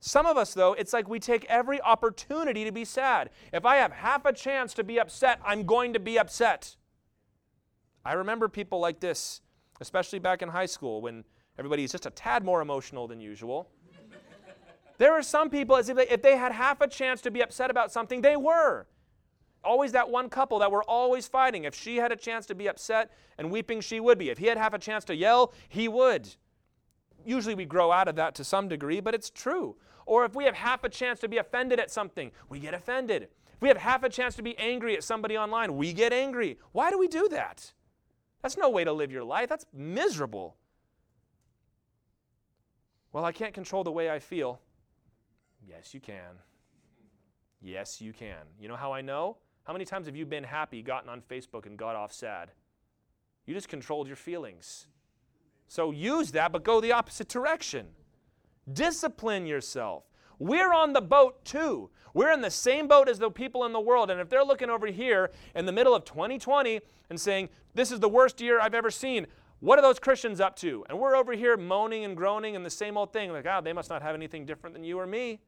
Some of us, though, it's like we take every opportunity to be sad. If I have half a chance to be upset, I'm going to be upset. I remember people like this, especially back in high school when everybody's just a tad more emotional than usual. There are some people, as if they, if they had half a chance to be upset about something, they were. Always that one couple that were always fighting. If she had a chance to be upset and weeping, she would be. If he had half a chance to yell, he would. Usually we grow out of that to some degree, but it's true. Or if we have half a chance to be offended at something, we get offended. If we have half a chance to be angry at somebody online, we get angry. Why do we do that? That's no way to live your life. That's miserable. Well, I can't control the way I feel. Yes, you can. Yes, you can. You know how I know? How many times have you been happy, gotten on Facebook, and got off sad? You just controlled your feelings. So use that, but go the opposite direction. Discipline yourself. We're on the boat too. We're in the same boat as the people in the world. And if they're looking over here in the middle of 2020 and saying, This is the worst year I've ever seen, what are those Christians up to? And we're over here moaning and groaning and the same old thing, like, ah, they must not have anything different than you or me.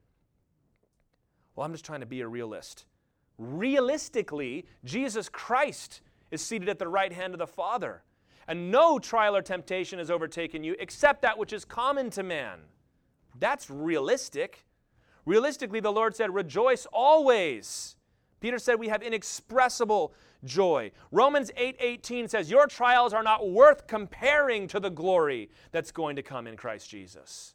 Well, I'm just trying to be a realist. Realistically, Jesus Christ is seated at the right hand of the Father. And no trial or temptation has overtaken you except that which is common to man. That's realistic. Realistically, the Lord said, Rejoice always. Peter said we have inexpressible joy. Romans 8:18 8, says your trials are not worth comparing to the glory that's going to come in Christ Jesus.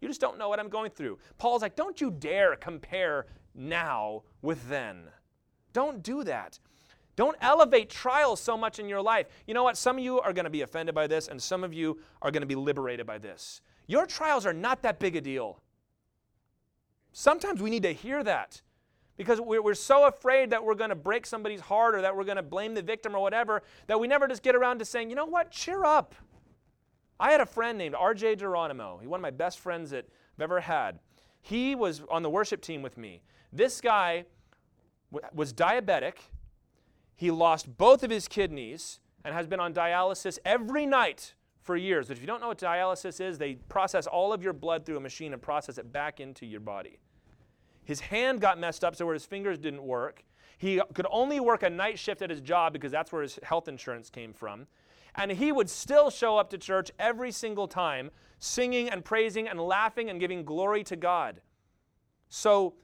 You just don't know what I'm going through. Paul's like, don't you dare compare now with then. Don't do that. Don't elevate trials so much in your life. You know what? Some of you are going to be offended by this, and some of you are going to be liberated by this. Your trials are not that big a deal. Sometimes we need to hear that because we're, so afraid that we're going to break somebody's heart or that we're going to blame the victim or whatever that we never just get around to saying, you know what, cheer up. I had a friend named R.J. Geronimo. He's one of my best friends that I've ever had. He was on the worship team with me. This guy w- was diabetic. He lost both of his kidneys and has been on dialysis every night for years. But if you don't know what dialysis is, they process all of your blood through a machine and process it back into your body. His hand got messed up so where his fingers didn't work. He could only work a night shift at his job because that's where his health insurance came from. And he would still show up to church every single time, singing and praising and laughing and giving glory to God. So,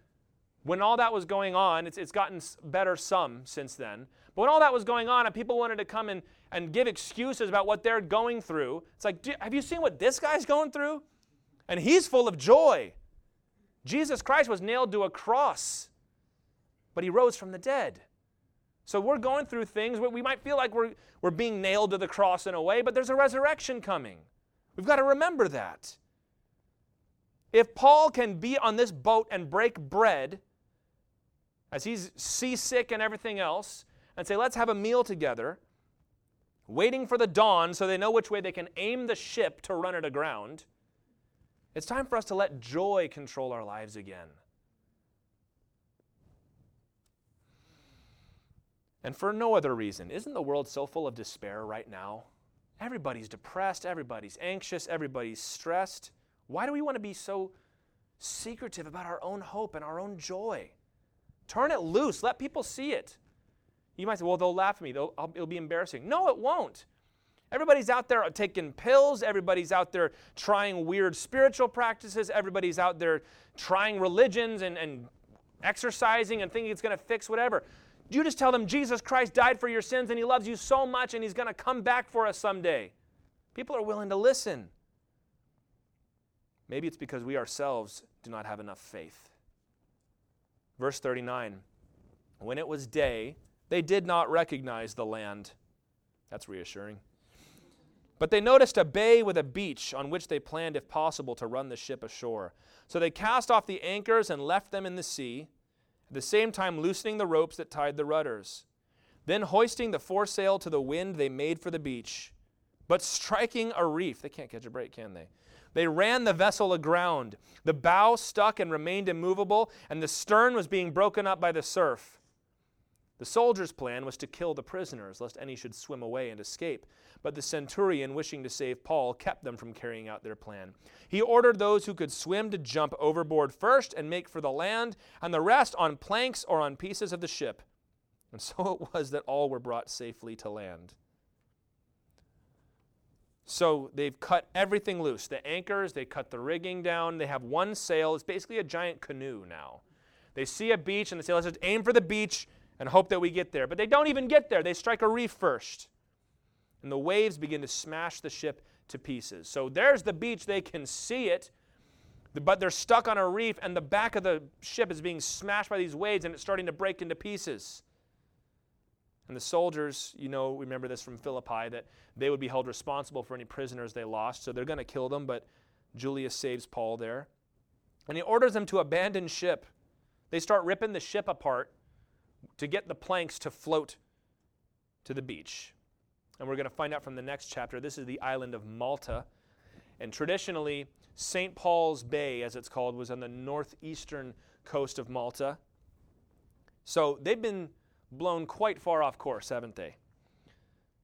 when all that was going on, it's, it's gotten better some since then. But when all that was going on and people wanted to come and, and give excuses about what they're going through, it's like, have you seen what this guy's going through? And he's full of joy. Jesus Christ was nailed to a cross, but he rose from the dead. So we're going through things where we might feel like we're, we're being nailed to the cross in a way, but there's a resurrection coming. We've got to remember that. If Paul can be on this boat and break bread, as he's seasick and everything else, and say, let's have a meal together, waiting for the dawn so they know which way they can aim the ship to run it aground, it's time for us to let joy control our lives again. And for no other reason. Isn't the world so full of despair right now? Everybody's depressed, everybody's anxious, everybody's stressed. Why do we want to be so secretive about our own hope and our own joy? Turn it loose, let people see it. You might say, well, they'll laugh at me, they'll, it'll be embarrassing. No, it won't. Everybody's out there taking pills. Everybody's out there trying weird spiritual practices. Everybody's out there trying religions and, and exercising and thinking it's going to fix whatever. You just tell them Jesus Christ died for your sins and he loves you so much and he's going to come back for us someday. People are willing to listen. Maybe it's because we ourselves do not have enough faith. Verse 39 When it was day, they did not recognize the land. That's reassuring. But they noticed a bay with a beach on which they planned, if possible, to run the ship ashore. So they cast off the anchors and left them in the sea, at the same time loosening the ropes that tied the rudders. Then, hoisting the foresail to the wind, they made for the beach. But striking a reef, they can't catch a break, can they? They ran the vessel aground. The bow stuck and remained immovable, and the stern was being broken up by the surf. The soldiers' plan was to kill the prisoners, lest any should swim away and escape. But the centurion, wishing to save Paul, kept them from carrying out their plan. He ordered those who could swim to jump overboard first and make for the land, and the rest on planks or on pieces of the ship. And so it was that all were brought safely to land. So they've cut everything loose the anchors, they cut the rigging down, they have one sail. It's basically a giant canoe now. They see a beach and they say, let's just aim for the beach and hope that we get there. But they don't even get there. They strike a reef first. And the waves begin to smash the ship to pieces. So there's the beach. They can see it, but they're stuck on a reef, and the back of the ship is being smashed by these waves, and it's starting to break into pieces. And the soldiers, you know, remember this from Philippi, that they would be held responsible for any prisoners they lost. So they're going to kill them, but Julius saves Paul there. And he orders them to abandon ship. They start ripping the ship apart to get the planks to float to the beach. And we're going to find out from the next chapter. This is the island of Malta. And traditionally, St. Paul's Bay, as it's called, was on the northeastern coast of Malta. So they've been blown quite far off course, haven't they?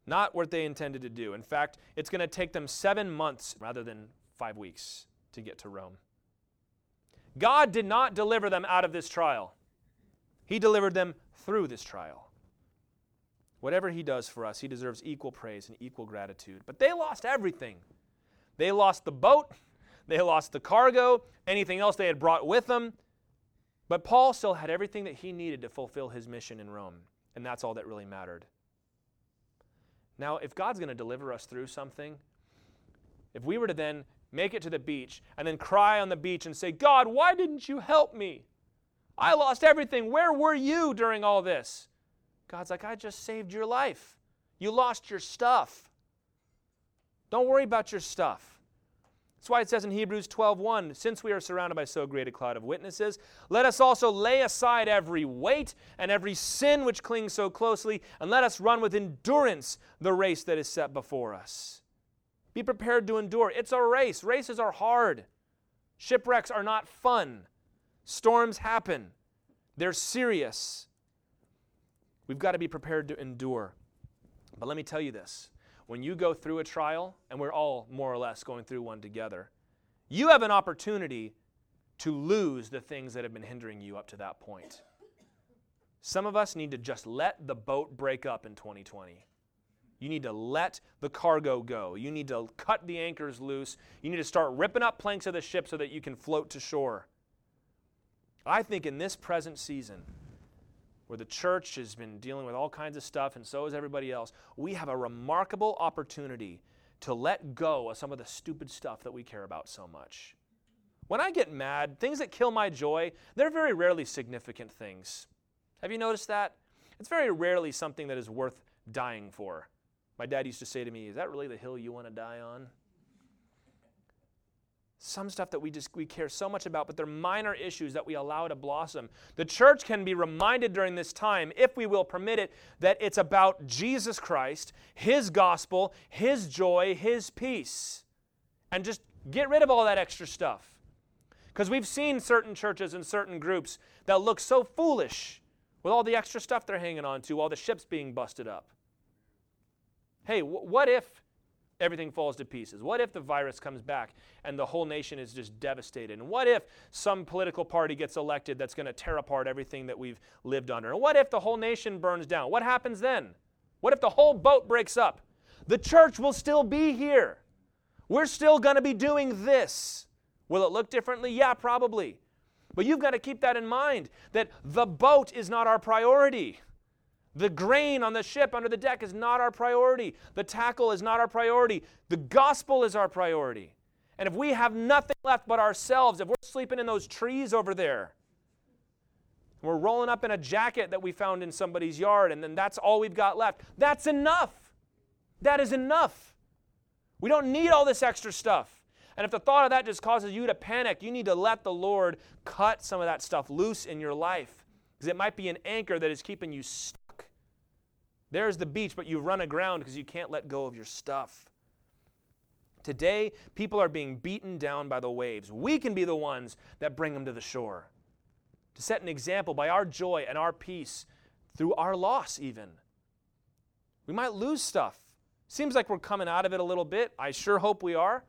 Not what they intended to do. In fact, it's going to take them seven months rather than five weeks to get to Rome. God did not deliver them out of this trial, He delivered them through this trial. Whatever he does for us, he deserves equal praise and equal gratitude. But they lost everything. They lost the boat, they lost the cargo, anything else they had brought with them. But Paul still had everything that he needed to fulfill his mission in Rome, and that's all that really mattered. Now, if God's going to deliver us through something, if we were to then make it to the beach and then cry on the beach and say, God, why didn't you help me? I lost everything. Where were you during all this? God's like, I just saved your life. You lost your stuff. Don't worry about your stuff. That's why it says in Hebrews 12:1, since we are surrounded by so great a cloud of witnesses, let us also lay aside every weight and every sin which clings so closely, and let us run with endurance the race that is set before us. Be prepared to endure. It's a race. Races are hard. Shipwrecks are not fun. Storms happen, they're serious. We've got to be prepared to endure. But let me tell you this when you go through a trial, and we're all more or less going through one together, you have an opportunity to lose the things that have been hindering you up to that point. Some of us need to just let the boat break up in 2020. You need to let the cargo go. You need to cut the anchors loose. You need to start ripping up planks of the ship so that you can float to shore. I think in this present season, where the church has been dealing with all kinds of stuff and so has everybody else, we have a remarkable opportunity to let go of some of the stupid stuff that we care about so much. When I get mad, things that kill my joy, they're very rarely significant things. Have you noticed that? It's very rarely something that is worth dying for. My dad used to say to me, Is that really the hill you want to die on? Some stuff that we just we care so much about, but they're minor issues that we allow to blossom. The church can be reminded during this time, if we will permit it, that it's about Jesus Christ, His gospel, His joy, His peace. And just get rid of all that extra stuff. Because we've seen certain churches and certain groups that look so foolish with all the extra stuff they're hanging on to while the ship's being busted up. Hey, w- what if everything falls to pieces? What if the virus comes back and the whole nation is just devastated? And what if some political party gets elected that's going to tear apart everything that we've lived under? And what if the whole nation burns down? What happens then? What if the whole boat breaks up? The church will still be here. We're still going to be doing this. Will it look differently? Yeah, probably. But you've got to keep that in mind that the boat is not our priority. The grain on the ship under the deck is not our priority. The tackle is not our priority. The gospel is our priority. And if we have nothing left but ourselves, if we're sleeping in those trees over there, we're rolling up in a jacket that we found in somebody's yard, and then that's all we've got left, that's enough. That is enough. We don't need all this extra stuff. And if the thought of that just causes you to panic, you need to let the Lord cut some of that stuff loose in your life. Because it might be an anchor that is keeping you stuck there's the beach, but you run aground because you can't let go of your stuff. Today, people are being beaten down by the waves. We can be the ones that bring them to the shore. To set an example by our joy and our peace through our loss, even. We might lose stuff. Seems like we're coming out of it a little bit. I sure hope we are.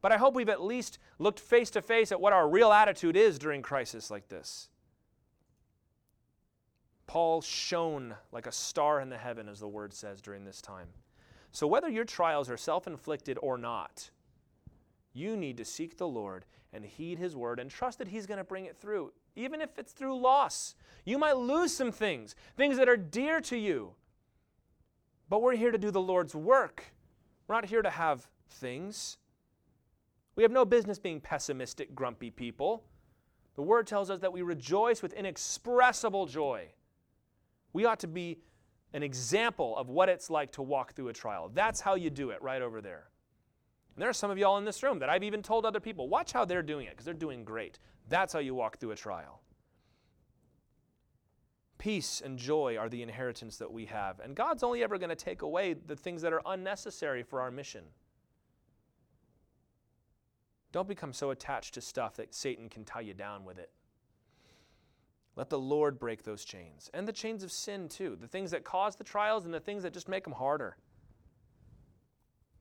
But I hope we've at least looked face to face at what our real attitude is during crisis like this. Paul shone like a star in the heaven, as the word says during this time. So, whether your trials are self inflicted or not, you need to seek the Lord and heed his word and trust that he's going to bring it through, even if it's through loss. You might lose some things, things that are dear to you. But we're here to do the Lord's work. We're not here to have things. We have no business being pessimistic, grumpy people. The word tells us that we rejoice with inexpressible joy we ought to be an example of what it's like to walk through a trial. That's how you do it, right over there. And there are some of y'all in this room that I've even told other people, watch how they're doing it, because they're doing great. That's how you walk through a trial. Peace and joy are the inheritance that we have. And God's only ever going to take away the things that are unnecessary for our mission. Don't become so attached to stuff that Satan can tie you down with it. Let the Lord break those chains and the chains of sin too, the things that cause the trials and the things that just make them harder.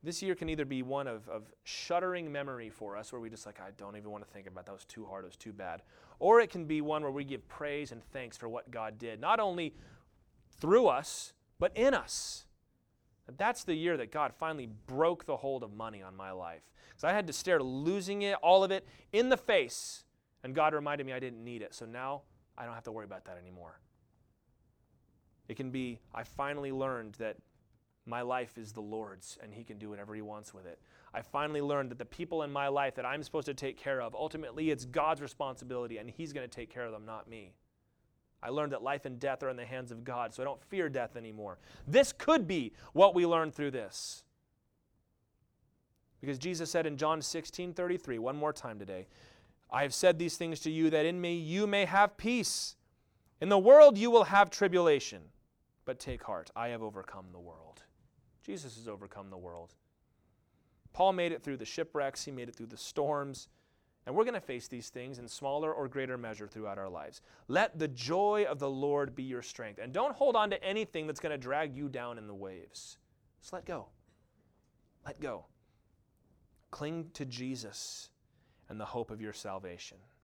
This year can either be one of, of shuddering memory for us, where we just like, I don't even want to think about that. was too hard, it was too bad. Or it can be one where we give praise and thanks for what God did, not only through us, but in us. That's the year that God finally broke the hold of money on my life. Because I had to stare losing it, all of it, in the face. And God reminded me I didn't need it. So now I don't have to worry about that anymore. It can be, I finally learned that my life is the Lord's and He can do whatever He wants with it. I finally learned that the people in my life that I'm supposed to take care of, ultimately it's God's responsibility and He's going to take care of them, not me. I learned that life and death are in the hands of God, so I don't fear death anymore. This could be what we learned through this. Because Jesus said in John 16 33, one more time today, I have said these things to you that in me you may have peace. In the world you will have tribulation, but take heart, I have overcome the world. Jesus has overcome the world. Paul made it through the shipwrecks, he made it through the storms. And we're going to face these things in smaller or greater measure throughout our lives. Let the joy of the Lord be your strength. And don't hold on to anything that's going to drag you down in the waves. Just let go. Let go. Cling to Jesus and the hope of your salvation.